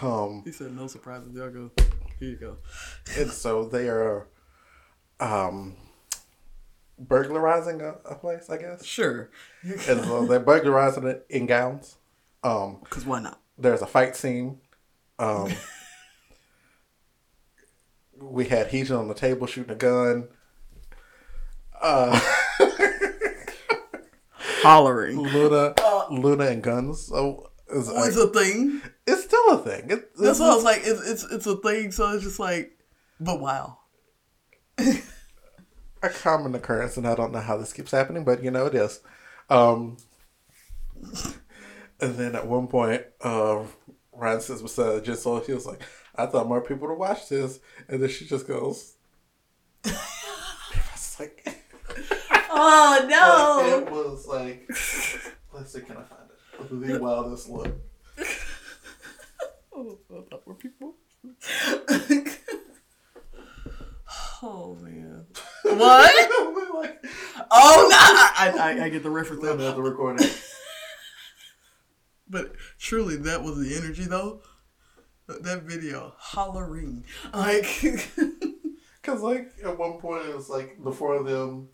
Um, he said no surprises. Y'all go. Here you go. and so they are, um, burglarizing a, a place, I guess. Sure. and so they're burglarizing it in gowns. Um, Cause why not? There's a fight scene. Um, we had Haechan on the table shooting a gun. Uh, hollering. LOONA, uh, LOONA and guns. So it's, like, it's a thing. It's still a thing. It, it's, That's what I was like. It's, it's it's a thing. So it's just like, but wow. a common occurrence, and I don't know how this keeps happening, but you know it is. Um, and then at one point, uh, Ryan says, "Was uh, just so he was like." I thought more people would watch this. And then she just goes, was like, Oh no! Like, it was like, let's see, can I find it? The wildest look. oh, I thought more people. oh man. What? like, oh no! I, I, I get the reference. I have the recording. but truly, that was the energy, though that video hollering like because like at one point it was like the four of them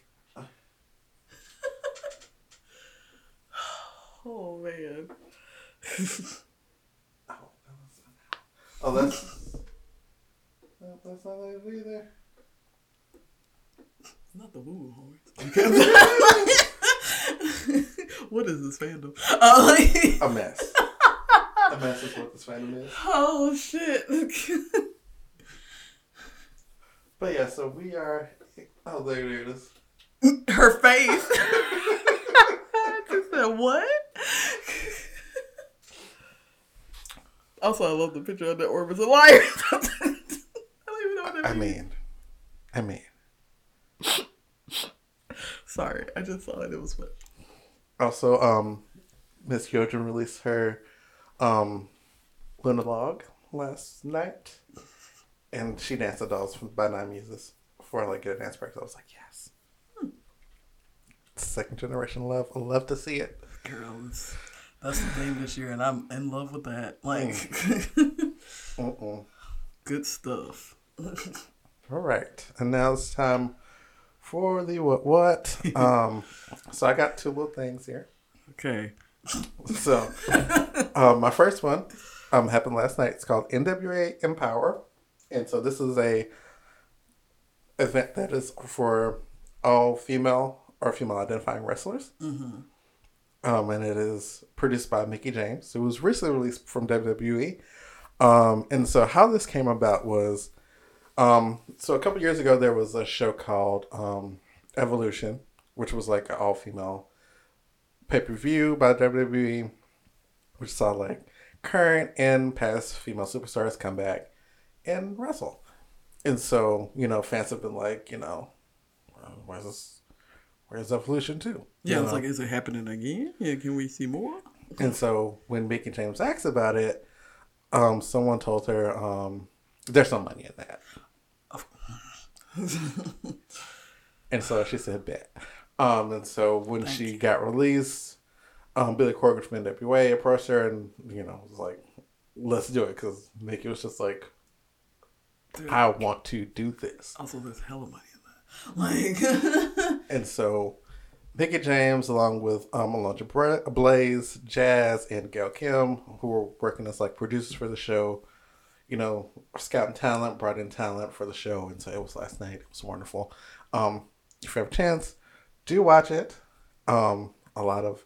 oh man oh, oh that's that's not it either not the woo horns what is this fandom uh, a mess a mess is what this fandom is. Oh shit. but yeah, so we are. Oh, there, there it is. Her face. I said what? Also, I love the picture of the Orbis a liar. I don't even know what that I mean, I mean. Sorry, I just saw it. It was fun. Also, um, Miss Hyojin released her um, Log last night, and she danced the dolls from by Nine Muses before I like get a dance practice. I was like, yes, hmm. second generation love. I love to see it. Girls, that's the theme this year, and I'm in love with that. Like, mm. good stuff. All right, and now it's time for the what what. um, so I got two little things here. Okay. So, um, my first one um, happened last night. It's called NWA Empower, and so this is a event that is for all female or female identifying wrestlers. Mm-hmm. Um, and it is produced by Mickie James. It was recently released from WWE. Um, and so how this came about was, um, so a couple years ago there was a show called um, Evolution, which was like an all female pay per view by WWE, which saw like current and past female superstars come back and wrestle. And so you know fans have been like, you know, where's this? Where's Evolution too? Yeah, You it's know? like, is it happening again? Yeah, can we see more? And so when Mickie James asked about it, um, someone told her, um, "There's no money in that." and so she said, "Bet." Um, and so when she got released, um, Billy Corgan from NWA approached her and you know was like, "Let's do it," because Mickie was just like, "I want to do this." Also, there's hella money in that. Like, And so Mickie James, along with um, Alundra Blayze, Jazz, and Gail Kim, who were working as like producers for the show, you know, scouting talent, brought in talent for the show. And so it was last night. It was wonderful. Um, if you have a chance, do watch it. Um, a lot of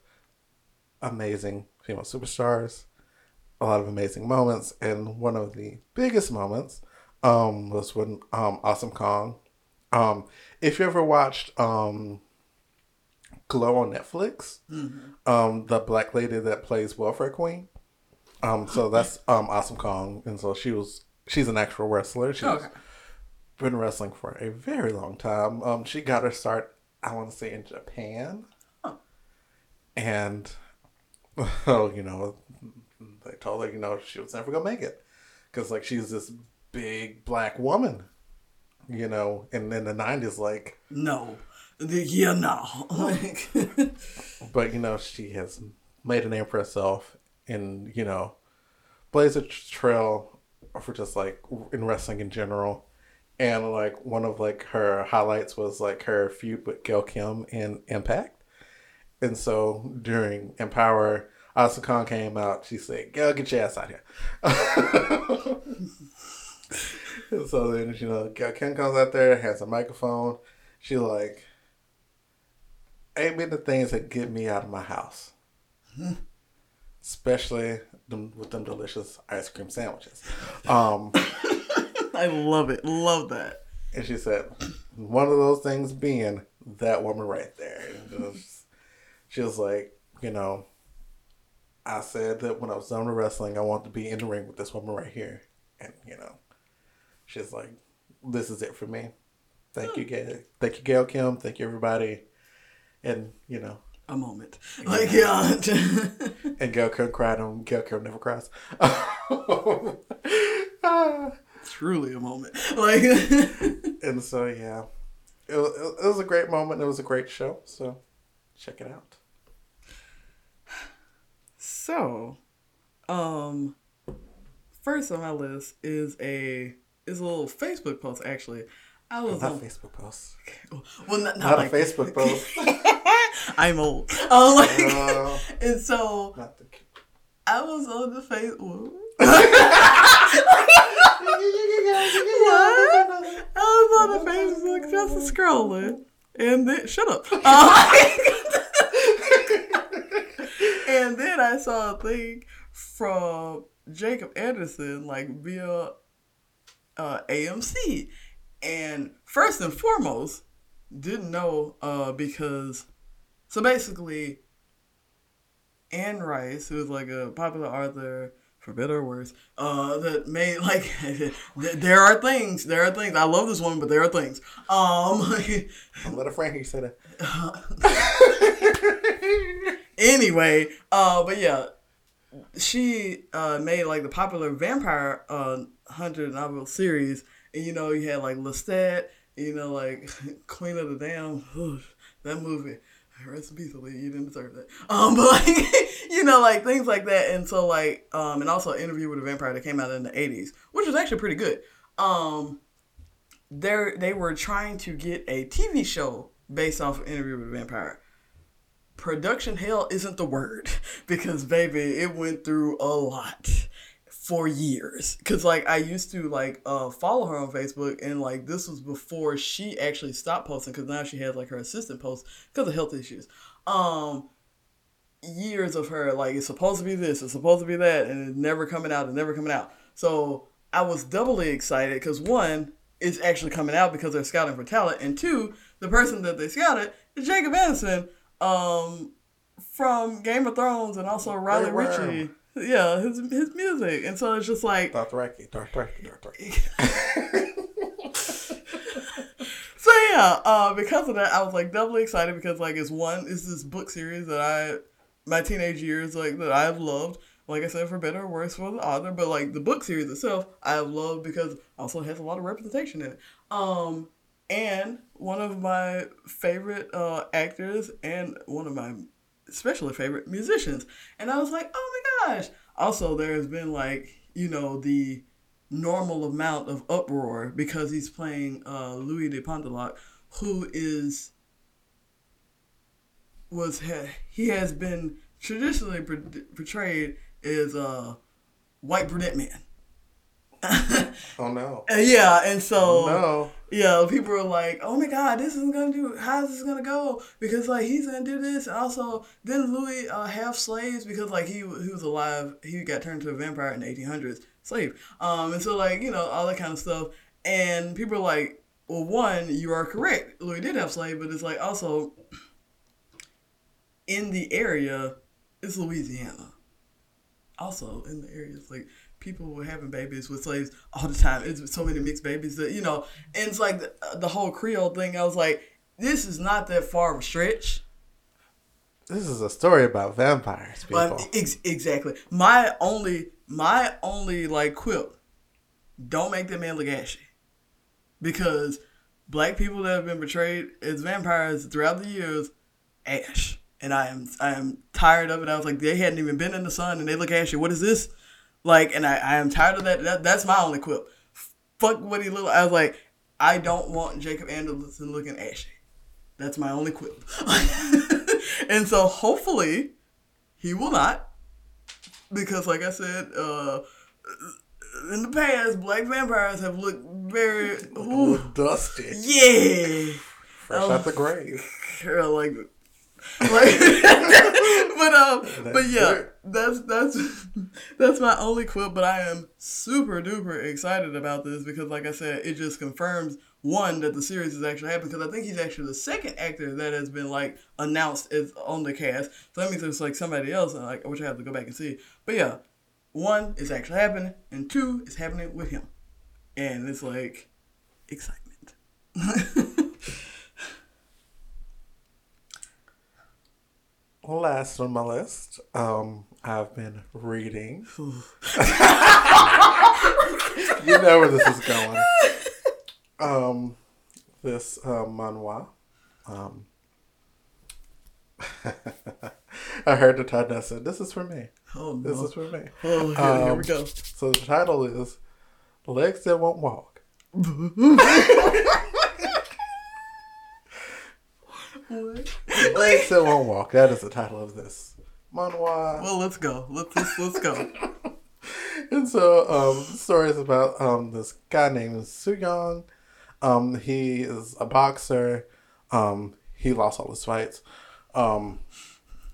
amazing female superstars, a lot of amazing moments. And one of the biggest moments um, was when um, Awesome Kong. Um, if you ever watched um, Glow on Netflix, um, the black lady that plays Welfare Queen. Um, so that's um Awesome Kong, and so she was she's an actual wrestler. She's Okay. been wrestling for a very long time. Um, she got her start, I want to say, in Japan, and oh, you know, they told her, you know, she was never gonna make it because like she's this big black woman, you know, and in the nineties, like no. The, yeah, no. Like, but you know she has made a name for herself and you know blazed a trail for just like in wrestling in general and like one of like her highlights was like her feud with Gail Kim in Impact and so during Empower Awesome Kong came out she said Gail get your ass out here so then you know Kim comes out there has a microphone she like ain't been the things that get me out of my house. Especially them, with them delicious ice cream sandwiches. Um, I love it. Love that. and she said, one of those things being that woman right there. Was- she was like, you know, I said that when I was done with wrestling, I want to be in the ring with this woman right here. And, you know, she's like, this is it for me. Thank you, Gail. Thank you, Gail Kim. Thank you, everybody. And, you know, A moment. Like, yeah. And Gail Kim cried and Gail Kim never cries. Truly a moment. Like, and so, yeah, it, wa- it was a great moment. It was a great show. So, check it out. so, um, first on my list is a is a little Facebook post. Actually, I was Not on, Facebook post. well, not, not, Not like a Facebook post. I'm old. Oh, like, Uh, and so not the. I was on the Facebook. What? I was on the Facebook just scrolling, and then shut up. Uh, and then I saw a thing from Jacob Anderson, like via uh, AMC, and first and foremost, didn't know uh, because so basically, Anne Rice, who's like a popular author, for better or worse, uh, that made like there are things, there are things. I love this woman, but there are things. Um, Let a you say that. anyway, uh, but yeah, she uh made like the popular vampire uh hunter novel series, and you know you had like Lestat, you know like Queen of the Damned, that movie. Rest in peace, Aaliyah. You didn't deserve that. Um, but like, you know, like things like that, and so like, um, and also Interview with a Vampire that came out in the '80s, which was actually pretty good. Um, they they were trying to get a TV show based off of Interview with a Vampire. Production hell isn't the word because baby, it went through a lot for years. Because like i used to like uh follow her on facebook and like this was before she actually stopped posting because now she has like her assistant post because of health issues. Um years of her like it's supposed to be this it's supposed to be that and it's never coming out and never coming out. So i was doubly excited because one it's actually coming out because they're scouting for talent and two the person that they scouted is jacob anderson um from game of thrones and also raleigh ritchie yeah, his his music, and so it's just like Dothraki, Dothraki, Dothraki. so yeah, uh, because of that, I was like doubly excited because like it's one, it's this book series that I my teenage years like that I've loved. Like I said, for better or worse for the author, but like the book series itself, I have loved because also has a lot of representation in it. Um, and one of my favorite uh, actors and one of my especially favorite musicians. And I was like, oh my gosh. Also, there has been like, you know, the normal amount of uproar because he's playing uh, Louis de Pointe du Lac, who is was he has been traditionally portrayed as a white brunette man. oh no. Uh, yeah, and so oh, no. Yeah, people are like, "Oh my God, this is gonna do. How's this gonna go?" Because like he's gonna do this, and also then Louis uh, have slaves because like he he was alive. He got turned to a vampire in the eighteen hundreds, slave. Um, and so like you know all that kind of stuff, and people are like, "Well, one, you are correct. Louis did have slaves, but it's like also in the area, it's Louisiana. Also in the area, it's like people were having babies with slaves all the time. It's so many mixed babies that you know, and it's like the, uh, the whole Creole thing. I was like, this is not that far of a stretch. This is a story about vampires, people. But ex- exactly. My only, my only like quip. Don't make that man look ashy, because black people that have been portrayed as vampires throughout the years, ash. And I am I am tired of it. I was like, they hadn't even been in the sun and they look ashy. What is this? Like, and I, I am tired of that. that. That's my only quip. Fuck what he look. I was like, I don't want Jacob Anderson looking ashy. That's my only quip. and so hopefully he will not, because like I said, uh, in the past, black vampires have looked very ooh, dusty. Yeah, fresh um, out the grave. Like like, but um, but yeah, that's that's that's my only quip. But I am super duper excited about this because, like I said, it just confirms one that the series is actually happening. Because I think he's actually the second actor that has been like announced as on the cast. So that means there's like somebody else, and like which I have to go back and see. But yeah, one is actually happening, and two is happening with him, and it's like excitement. last on my list, um, I've been reading. you know where this is going. Um, this uh, manhwa. Um, I heard the title. I said, "This is for me. Oh no. This is for me." Oh, here, um, here we go. So the title is "Legs That Won't Walk." Legs that won't walk. That is the title of this manhwa. Well, let's go. Let's let's, let's go. and so, um, the story is about um this guy named Soo-young. Um, he is a boxer. Um, he lost all his fights. Um,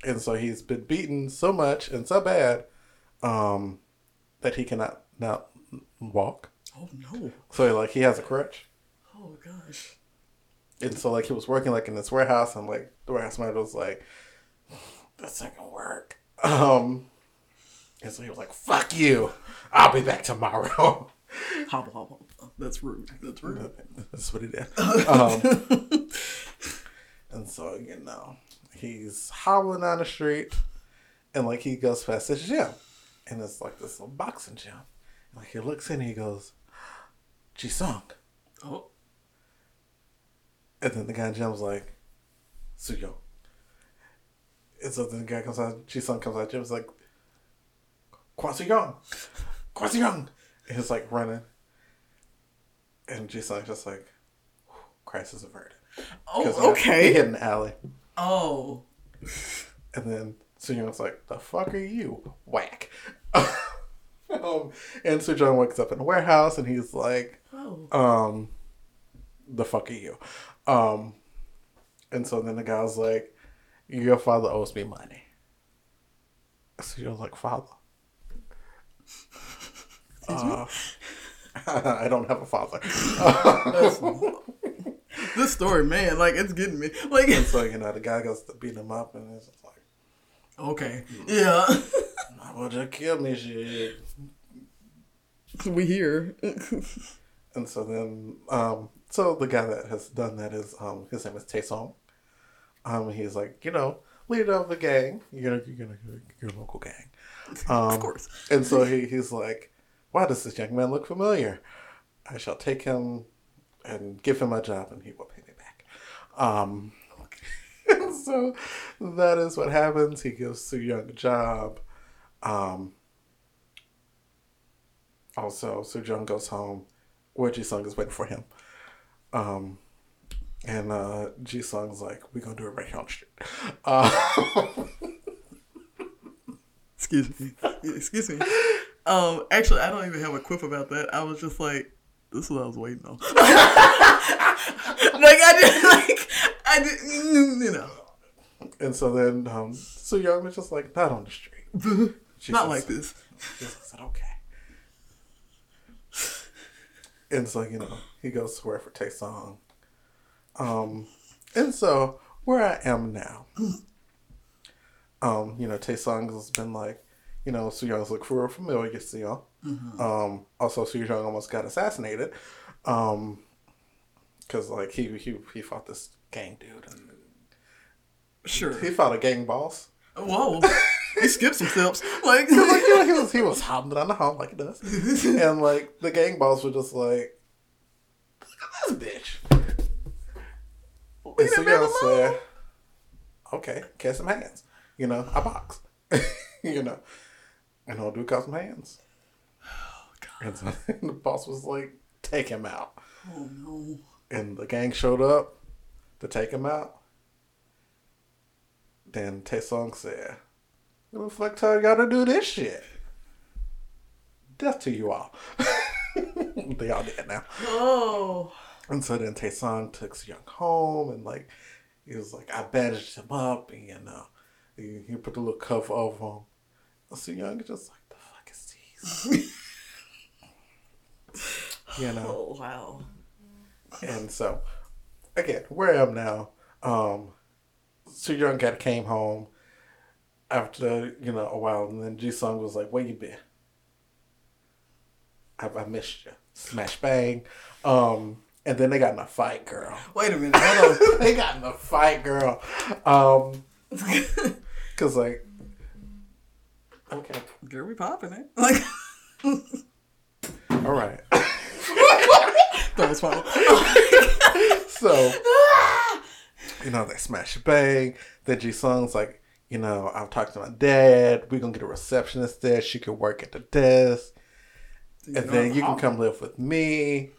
and so he's been beaten so much and so bad, um, that he cannot now walk. Oh no! So like he has a crutch. Oh gosh and so like he was working like in this warehouse and like the warehouse manager was like that's not gonna work. Um and so he was like fuck you. I'll be back tomorrow. Hobble hobble. That's rude. That's rude. That's what he did. Um, and so you know he's hobbling down the street and like he goes past this gym and it's like this little boxing gym. And, like he looks in and he goes Jisung. Oh. And then the guy was like, Suyo. And so then the guy comes out, Jisung comes out, Jim's like, Kwasi Young! Kwasi Young! And he's like running. And Jisung's just like, crisis averted. Oh, okay. He hit an alley. Oh. And then Suyoung's like, the fuck are you? Whack. um, and John wakes up in a warehouse and he's like, oh. um, the fuck are you? Um, and so then the guy's like, your father owes me money. So you're like, father? Uh, I don't have a father. this story, man, like it's getting me. Like, and so you know, the guy goes to beat him up, and it's like, okay, yeah. Well, just kill me, shit. We here. and so then, um, so the guy that has done that is, um, his name is Taesong. Um, he's like, you know, leader of the gang. You're gonna, you're gonna, your local gang. Um, of course. and so he, he's like, why does this young man look familiar? I shall take him and give him a job, and he will pay me back. Um, okay. so that is what happens. He gives Soo Young a job. Um, also, Soo Young goes home where Ji Sung is waiting for him. Um, and uh, Ji Sung's like, we're going to do it right here on the street. Uh, excuse me. Excuse me. Um, actually, I don't even have a quip about that. I was just like, this is what I was waiting on. like I did, like I did, you know. And so then, um, so Young was just like, not on the street. She not like this. She said, okay. And so, you know, he goes to work for Taesong. Um, and so where I am now, um, you know, Taesong has been like, you know, Soo Young's look for a familiar, you know. Mm-hmm. Um, also, Soo Young almost got assassinated. Um, cause like he he he fought this gang dude and sure he fought a gang boss. Whoa, he skipped some steps. Like, like you know, he was he was hopping down the hall like he does, and like the gang boss was just like, look at this bitch. And so Young said, okay, catch some hands. You know, I box. you know, and I'll do cut some hands. Oh, God. and so the boss was like, take him out. Oh no. And the gang showed up to take him out. Then Taesong said, What the fuck tell y'all to do this shit? Death to you all. they all dead now. Oh. And so then Taesong took Young home and like he was like, I bandaged him up and you know he, he put the little cuff over him. So Young just like, the fuck is these? you know. Oh wow. And so, again, where I am now, um, Soo Young got came home after you know a while, and then Ji Sung was like, "Where you been? I, I missed you." Smash bang, um, and then they got in a fight, girl. Wait a minute, hold on. they got in a fight, girl. Um, cause like, okay, girl, we popping it like. All right. that was fun. so, you know, they smash bang. Then Ji Sung's like, you know, I've talked to my dad. We're gonna get a receptionist there. She could work at the desk, and then you can come live with me.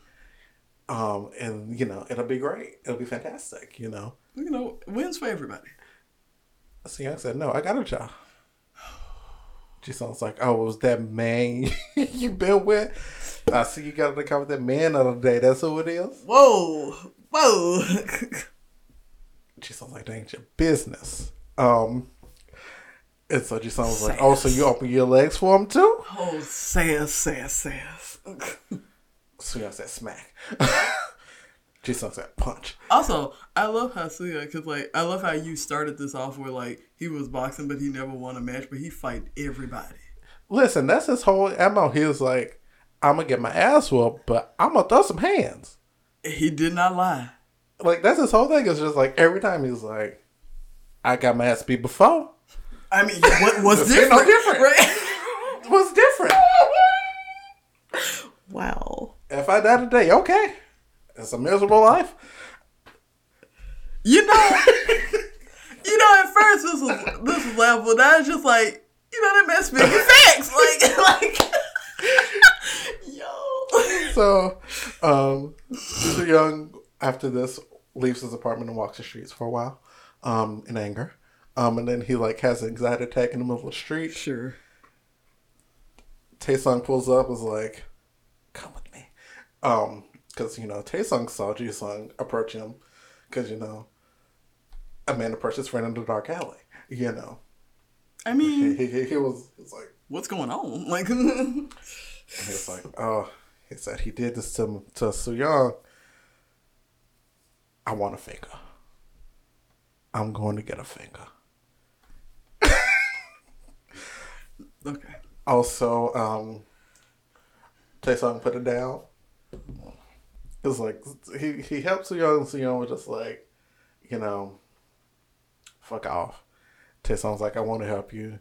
Um, and you know, it'll be great. It'll be fantastic. You know. You know, wins for everybody. So Young said, "No, I got a job." She sounds like, "Oh, it was that man you been with?" I see you got to cover that man the other day. That's who it is. Whoa, whoa. she sounds like that ain't your business. Um, and so Sung was like, "Oh, so you open your legs for him too?" Oh, sass, sass, sass. so y'all said smack. Ji Sung said punch. Also, I love how Suya, because like I love how you started this off where like he was boxing, but he never won a match, but he fight everybody. Listen, that's his whole ammo. He was like, "I'm gonna get my ass whooped, but I'm gonna throw some hands." He did not lie. Like that's his whole thing. It's just like every time he's like, "I got my ass beat before." I mean, what was different? no different, right? What's different? Wow. If I die today, okay. It's a miserable life. You know, you know. At first, this was this was laughable. Now it's just like you know that man speaking facts. Like like. Yo. So, um, Mr. Young after this leaves his apartment and walks the streets for a while, um, in anger. Um, and then he like has an anxiety attack in the middle of the street. Sure. Taesung pulls up, is like, "Come with me," um, because you know Taesung saw Jisung approach him, because you know, a man approached his friend in the dark alley. You know, I mean, he, he, he was, he was like, what's going on? Like, he's like, oh, he said he did this to to Sooyoung. I want a finger. I'm going to get a finger. Okay. Also, um, Taesung put it down. It's like he he helped Sooyoung. Sooyoung was just like, you know, fuck off. Taesung's like, I want to help you.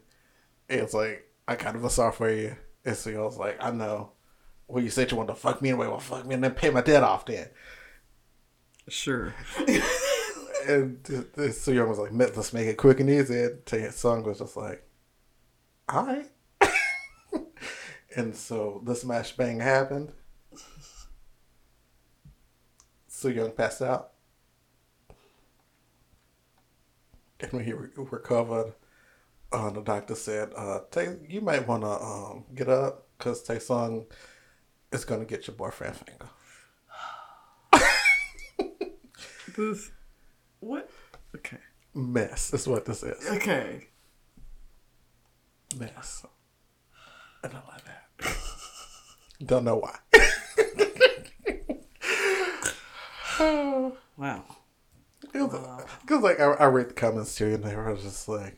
It's like I kind of a sorry for you. And Sooyoung's like, I know. Well, you said you want to fuck me anyway. Well, fuck me and then pay my debt off then. Sure. and Sooyoung was like, let's make it quick and easy. And Taesung was just like, all right. and so the smash bang happened. Sooyoung passed out. And when he re- recovered, uh, the doctor said, uh, Tay, you might want to um, get up because Tae Sung is going to get your boyfriend finger. this, what? Okay. Mess is what this is. Okay. Mess. I don't like that. don't know why. wow. Because wow. like I, I read the comments too, and they were just like,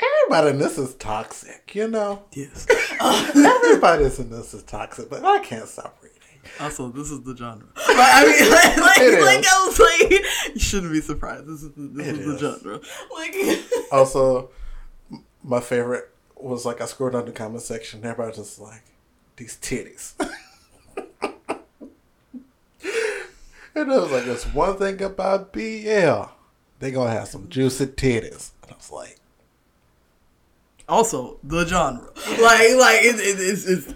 everybody in this is toxic, you know. Yes. everybody in this is toxic, but I can't stop reading. Also, this is the genre. Like, I mean, like, like, like I was like, you shouldn't be surprised. This is the, this is, is the genre. Like, also, my favorite was like I scrolled down the comment section. Everybody just like these titties. And I was like, there's one thing about BL. They gonna have some juicy titties. And I was like, also the genre, like, like it, it, it's it's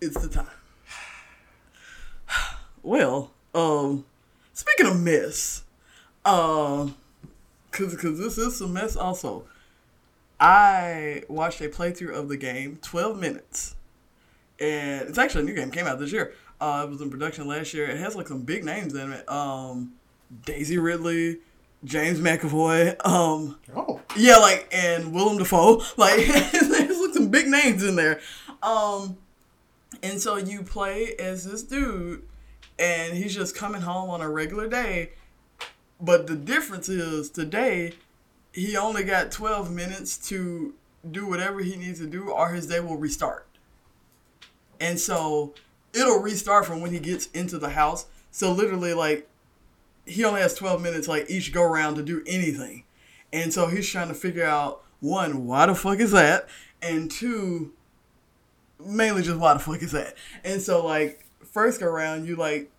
it's the time. Well, um, speaking of mess, um, cause cause this is a mess also. I watched a playthrough of the game, twelve minutes, and it's actually a new game. Came out this year. Uh, it was in production last year. It has like some big names in it. Um, Daisy Ridley, James McAvoy. Um, oh. Yeah, like and Willem Dafoe. Like there's like some big names in there. Um, and so you play as this dude, and he's just coming home on a regular day. But the difference is today, he only got 12 minutes to do whatever he needs to do, or his day will restart. And so it'll restart from when he gets into the house. So literally, like, he only has 12 minutes, like, each go around to do anything. And so he's trying to figure out, one, why the fuck is that? And two, mainly just why the fuck is that? And so, like, first go around, you, like,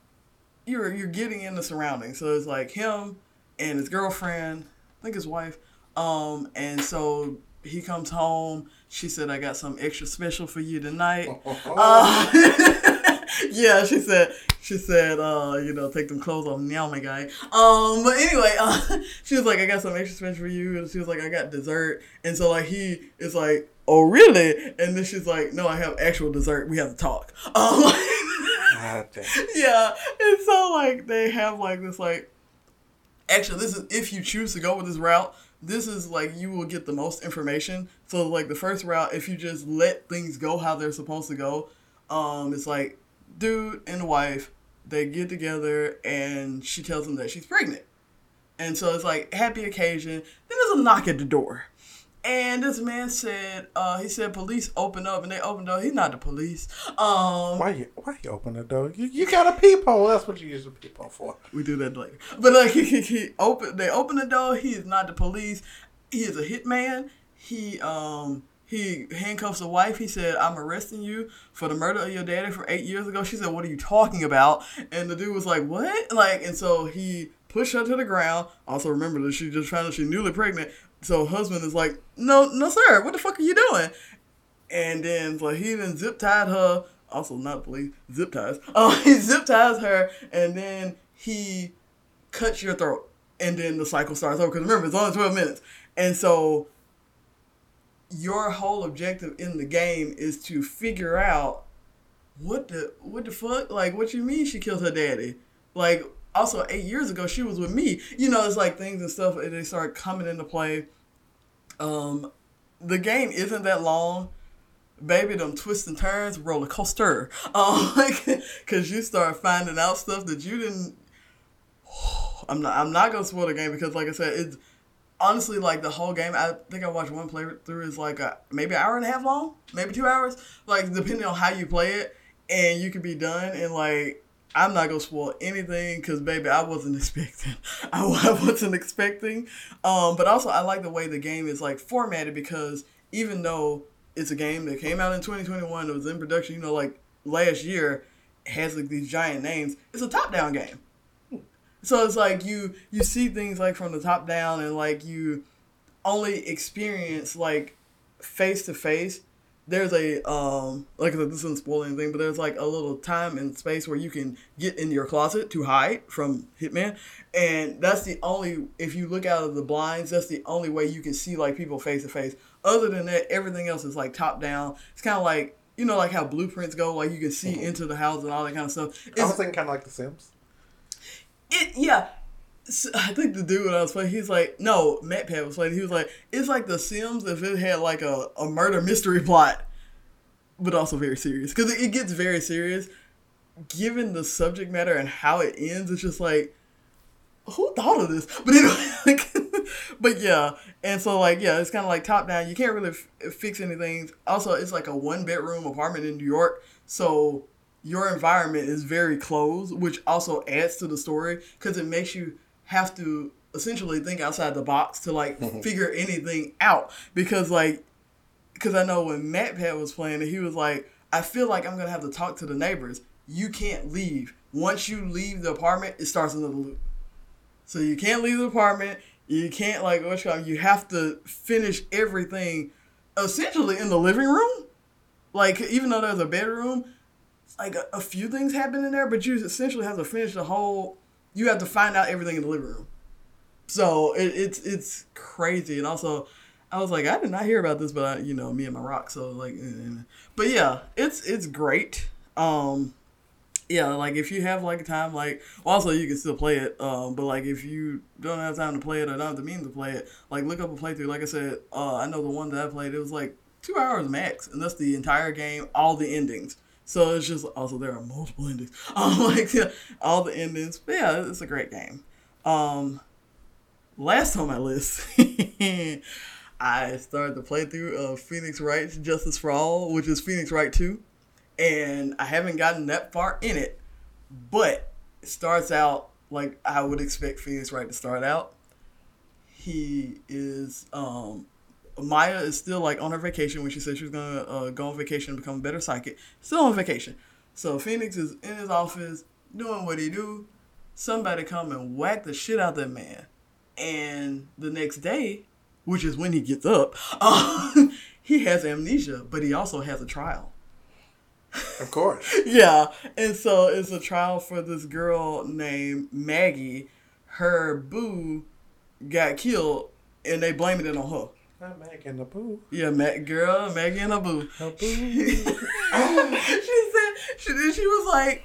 you're, you're getting in the surroundings. So it's, like, him and his girlfriend, I think his wife. Um, and so he comes home. She said, I got some extra special for you tonight. uh, yeah, she said she said, uh, you know, take them clothes off now, my guy. Um, but anyway, uh, she was like, I got some extra special for you, and she was like, I got dessert, and so like he is like, oh really? And then she's like, no, I have actual dessert. We have to talk. Um, yeah, and so like they have like this like, actually, this is if you choose to go with this route. This is like you will get the most information. So like the first route, if you just let things go how they're supposed to go, um, it's like dude and wife, they get together and she tells him that she's pregnant. And so it's like happy occasion. Then there's a knock at the door. And this man said, uh, he said police open up and they opened up. He's not the police. Um, why you why you open the door? You, you got a peephole. That's what you use a peephole for. We do that later. But like he, he, he open they open the door, he is not the police. He is a hitman. He um he handcuffs a wife. He said, I'm arresting you for the murder of your daddy from eight years ago. She said, What are you talking about? And the dude was like, What? Like, and so he pushed her to the ground. Also, remember that she just found out she's newly pregnant. So husband is like, No, no, sir, what the fuck are you doing? And then like he then zip tied her. Also, not police, zip ties. Oh, he zip ties her, and then he cuts your throat, and then the cycle starts over. Because remember, it's only twelve minutes, and so your whole objective in the game is to figure out what the what the fuck like what you mean she killed her daddy like also eight years ago she was with me. You know it's like things and stuff and they start coming into play. Um the game isn't that long. Baby them twists and turns roller coaster. Um because you start finding out stuff that you didn't i'm not i'm not gonna spoil the game because like i said it's honestly, like the whole game, I think I watched one playthrough is like a, maybe an hour and a half long, maybe two hours, like depending on how you play it, and you can be done in like. I'm not gonna spoil anything because baby, I wasn't expecting. I, wasn't expecting. Um, but also, I like the way the game is like formatted because even though it's a game that came out in 2021, it was in production, you know, like last year, has like these giant names. It's a top-down game. So it's like you you see things like from the top down and like you only experience like face to face. There's a um like I said, this isn't spoil anything, but there's like a little time and space where you can get in your closet to hide from Hitman, and that's the only if you look out of the blinds, that's the only way you can see like people face to face. Other than that, everything else is like top down. It's kind of like you know like how blueprints go, like you can see mm-hmm. into the house and all that kind of stuff. It's, I was thinking kind of like The Sims. It yeah. I think the dude I was playing, he's like, no, MatPat was playing. He was like, it's like The Sims if it had like a, a murder mystery plot, but also very serious because it, it gets very serious. Given the subject matter and how it ends, it's just like, who thought of this? But anyway, like, but yeah, and so like yeah, it's kind of like top down. You can't really f- fix anything. Also, it's like a one bedroom apartment in New York, so your environment is very closed, which also adds to the story because it makes you have to essentially think outside the box to like mm-hmm. figure anything out. Because like, because I know when MatPat was playing it, he was like, I feel like I'm gonna have to talk to the neighbors. You can't leave. Once you leave the apartment, it starts another loop. So you can't leave the apartment. You can't like what you you have to finish everything essentially in the living room. Like even though there's a bedroom, like a, a few things happen in there, but you essentially have to finish the whole. You have to find out everything in the living room. So it, it's it's crazy, and also I was like, I did not hear about this, but I, you know, me and my rock. So like, eh, eh, eh. but yeah, it's it's great. Um, yeah, like if you have like time, like also you can still play it. Um, but like if you don't have time to play it or don't have the means to play it, like look up a playthrough. Like I said, uh, I know the one that I played, it was like two hours max, and that's the entire game, all the endings. So it's just also there are multiple endings. Um, like yeah, all the endings. But yeah, it's a great game. Um, last on my list, I started the playthrough of Phoenix Wright's Justice for All, which is Phoenix Wright 2. And I haven't gotten that far in it, but it starts out like I would expect Phoenix Wright to start out. He is um, Maya is still like on her vacation when she said she was gonna uh, go on vacation and become a better psychic. Still on vacation. So Phoenix is in his office doing what he do. Somebody come and whack the shit out that man. And the next day, which is when he gets up, uh, he has amnesia, but he also has a trial. Of course. yeah. And so it's a trial for this girl named Maggie. Her boo got killed and they blaming it on her. Not Maggie and the Boo. Yeah, Mac girl, Maggie and the Boo. A boo. she said she she was like,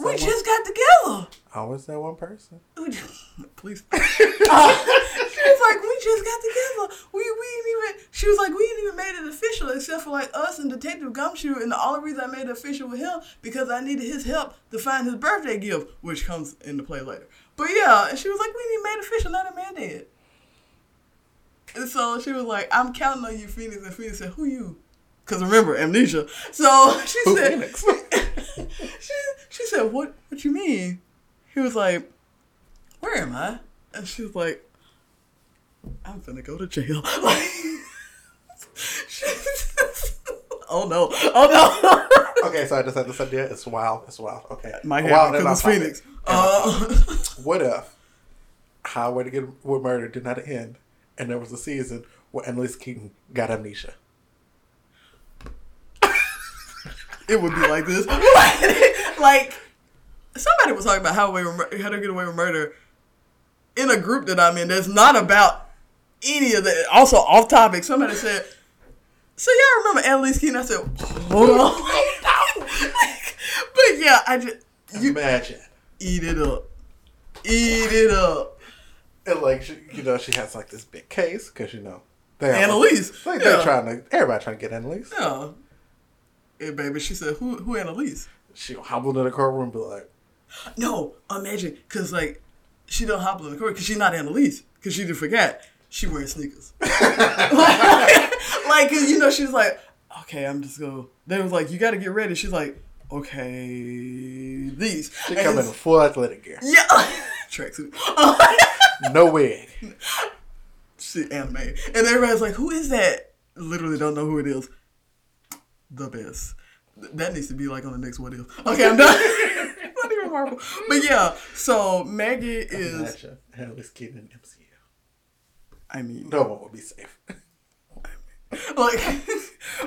we just got together. How was that one person? Please. uh, she was like, we just got together. We we didn't even. She was like, we didn't even made it official except for like us and Detective Gumshoe. And the only reason I made it official with him because I needed his help to find his birthday gift, which comes into play later. But yeah, and she was like, we didn't even made it official. Now a man dead. And so she was like, I'm counting on you, Phoenix. And Phoenix said, Who you? Because remember, amnesia. So she Who said, she, she said, What What you mean? He was like, Where am I? And she was like, I'm gonna go to jail. oh no. Oh no. okay, so I just had this idea. It's wild. It's wild. Okay. My hair because it's Phoenix. Uh, what if Highway to Get with Murder did not end and there was a season where Annalise Keating got amnesia. it would be like this. like somebody was talking about how, we how to get away with murder in a group that I'm in that's not about any of that. Also, off topic, somebody said, "So y'all remember Annalise Keating?" I said, "Hold on." but yeah, I just you imagine eat it up, eat it up. And like she, you know, she has like this big case because you know they Annalise. Like, they're trying to everybody trying to get Annalise. Yeah. And baby, she said, "Who who Annalise?" She hobbled in the courtroom and be like, "No, imagine because like she don't hobble in the court because she's not Annalise because she didn't forget she wearing sneakers. like, cause, you know, she's like, okay, I'm just gonna. They was like, you got to get ready. She's like, okay, these. She come in full athletic gear. Yeah, tracksuit. no wig. Shit, anime, and everybody's like, who is that? Literally don't know who it is. The best. That needs to be like on the next what if. Okay, I'm done. Not even Marvel. But yeah, so Maggie is. Imagine Alice Keating in MCU. I mean, no one will be safe. like,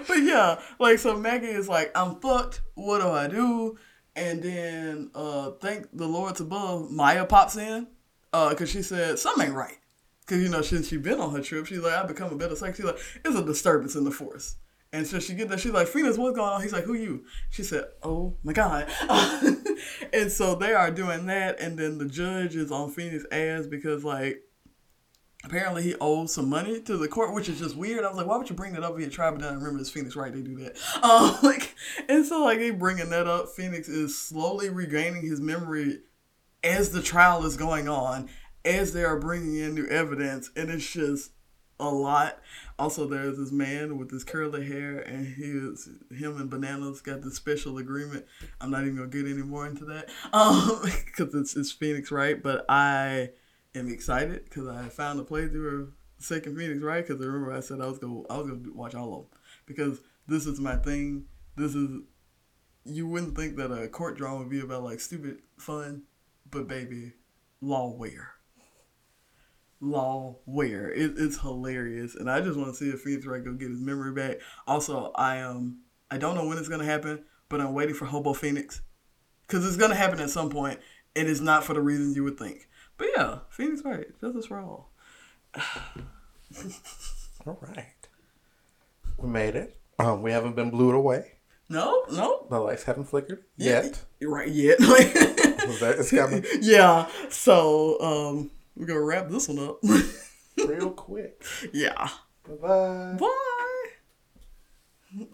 but yeah, like so Maggie is like, I'm fucked. What do I do? And then, uh, thank the Lord's above. Maya pops in, uh, cause she said something ain't right. Cause you know since she been on her trip, she's like, I become a better sex. She's like, it's a disturbance in the force. And so she get there, she's like, Phoenix, what's going on? He's like, who you? She said, oh my God. and so they are doing that. And then the judge is on Phoenix ass because like, apparently he owes some money to the court, which is just weird. I was like, why would you bring that up via trial? But then I remember it's Phoenix, right? They do that. Um, like, and so like they bringing that up. Phoenix is slowly regaining his memory as the trial is going on, as they are bringing in new evidence, and it's just a lot. Also, there's this man with his curly hair, and his him and Bananas got this special agreement. I'm not even gonna get any more into that, um, because it's it's Phoenix, right? But I am excited because I found a playthrough of Second Phoenix, right? Because I remember I said I was gonna I was gonna watch all of them because this is my thing. This is you wouldn't think that a court drama would be about like stupid fun, but baby, lawware. Lawware. It, it's hilarious, and I just want to see if Phoenix Wright go get his memory back. Also, I um I don't know when it's gonna happen, but I'm waiting for Hobo Phoenix because it's gonna happen at some point, and it's not for the reasons you would think. But yeah, Phoenix Wright, justice for all. all right. We made it. Um, we haven't been blew away. No, no. The lights haven't flickered yet. Yeah, right, yet. that is coming. Yeah. So, um, we're gonna wrap this one up. Real quick. Yeah. Bye-bye. Bye.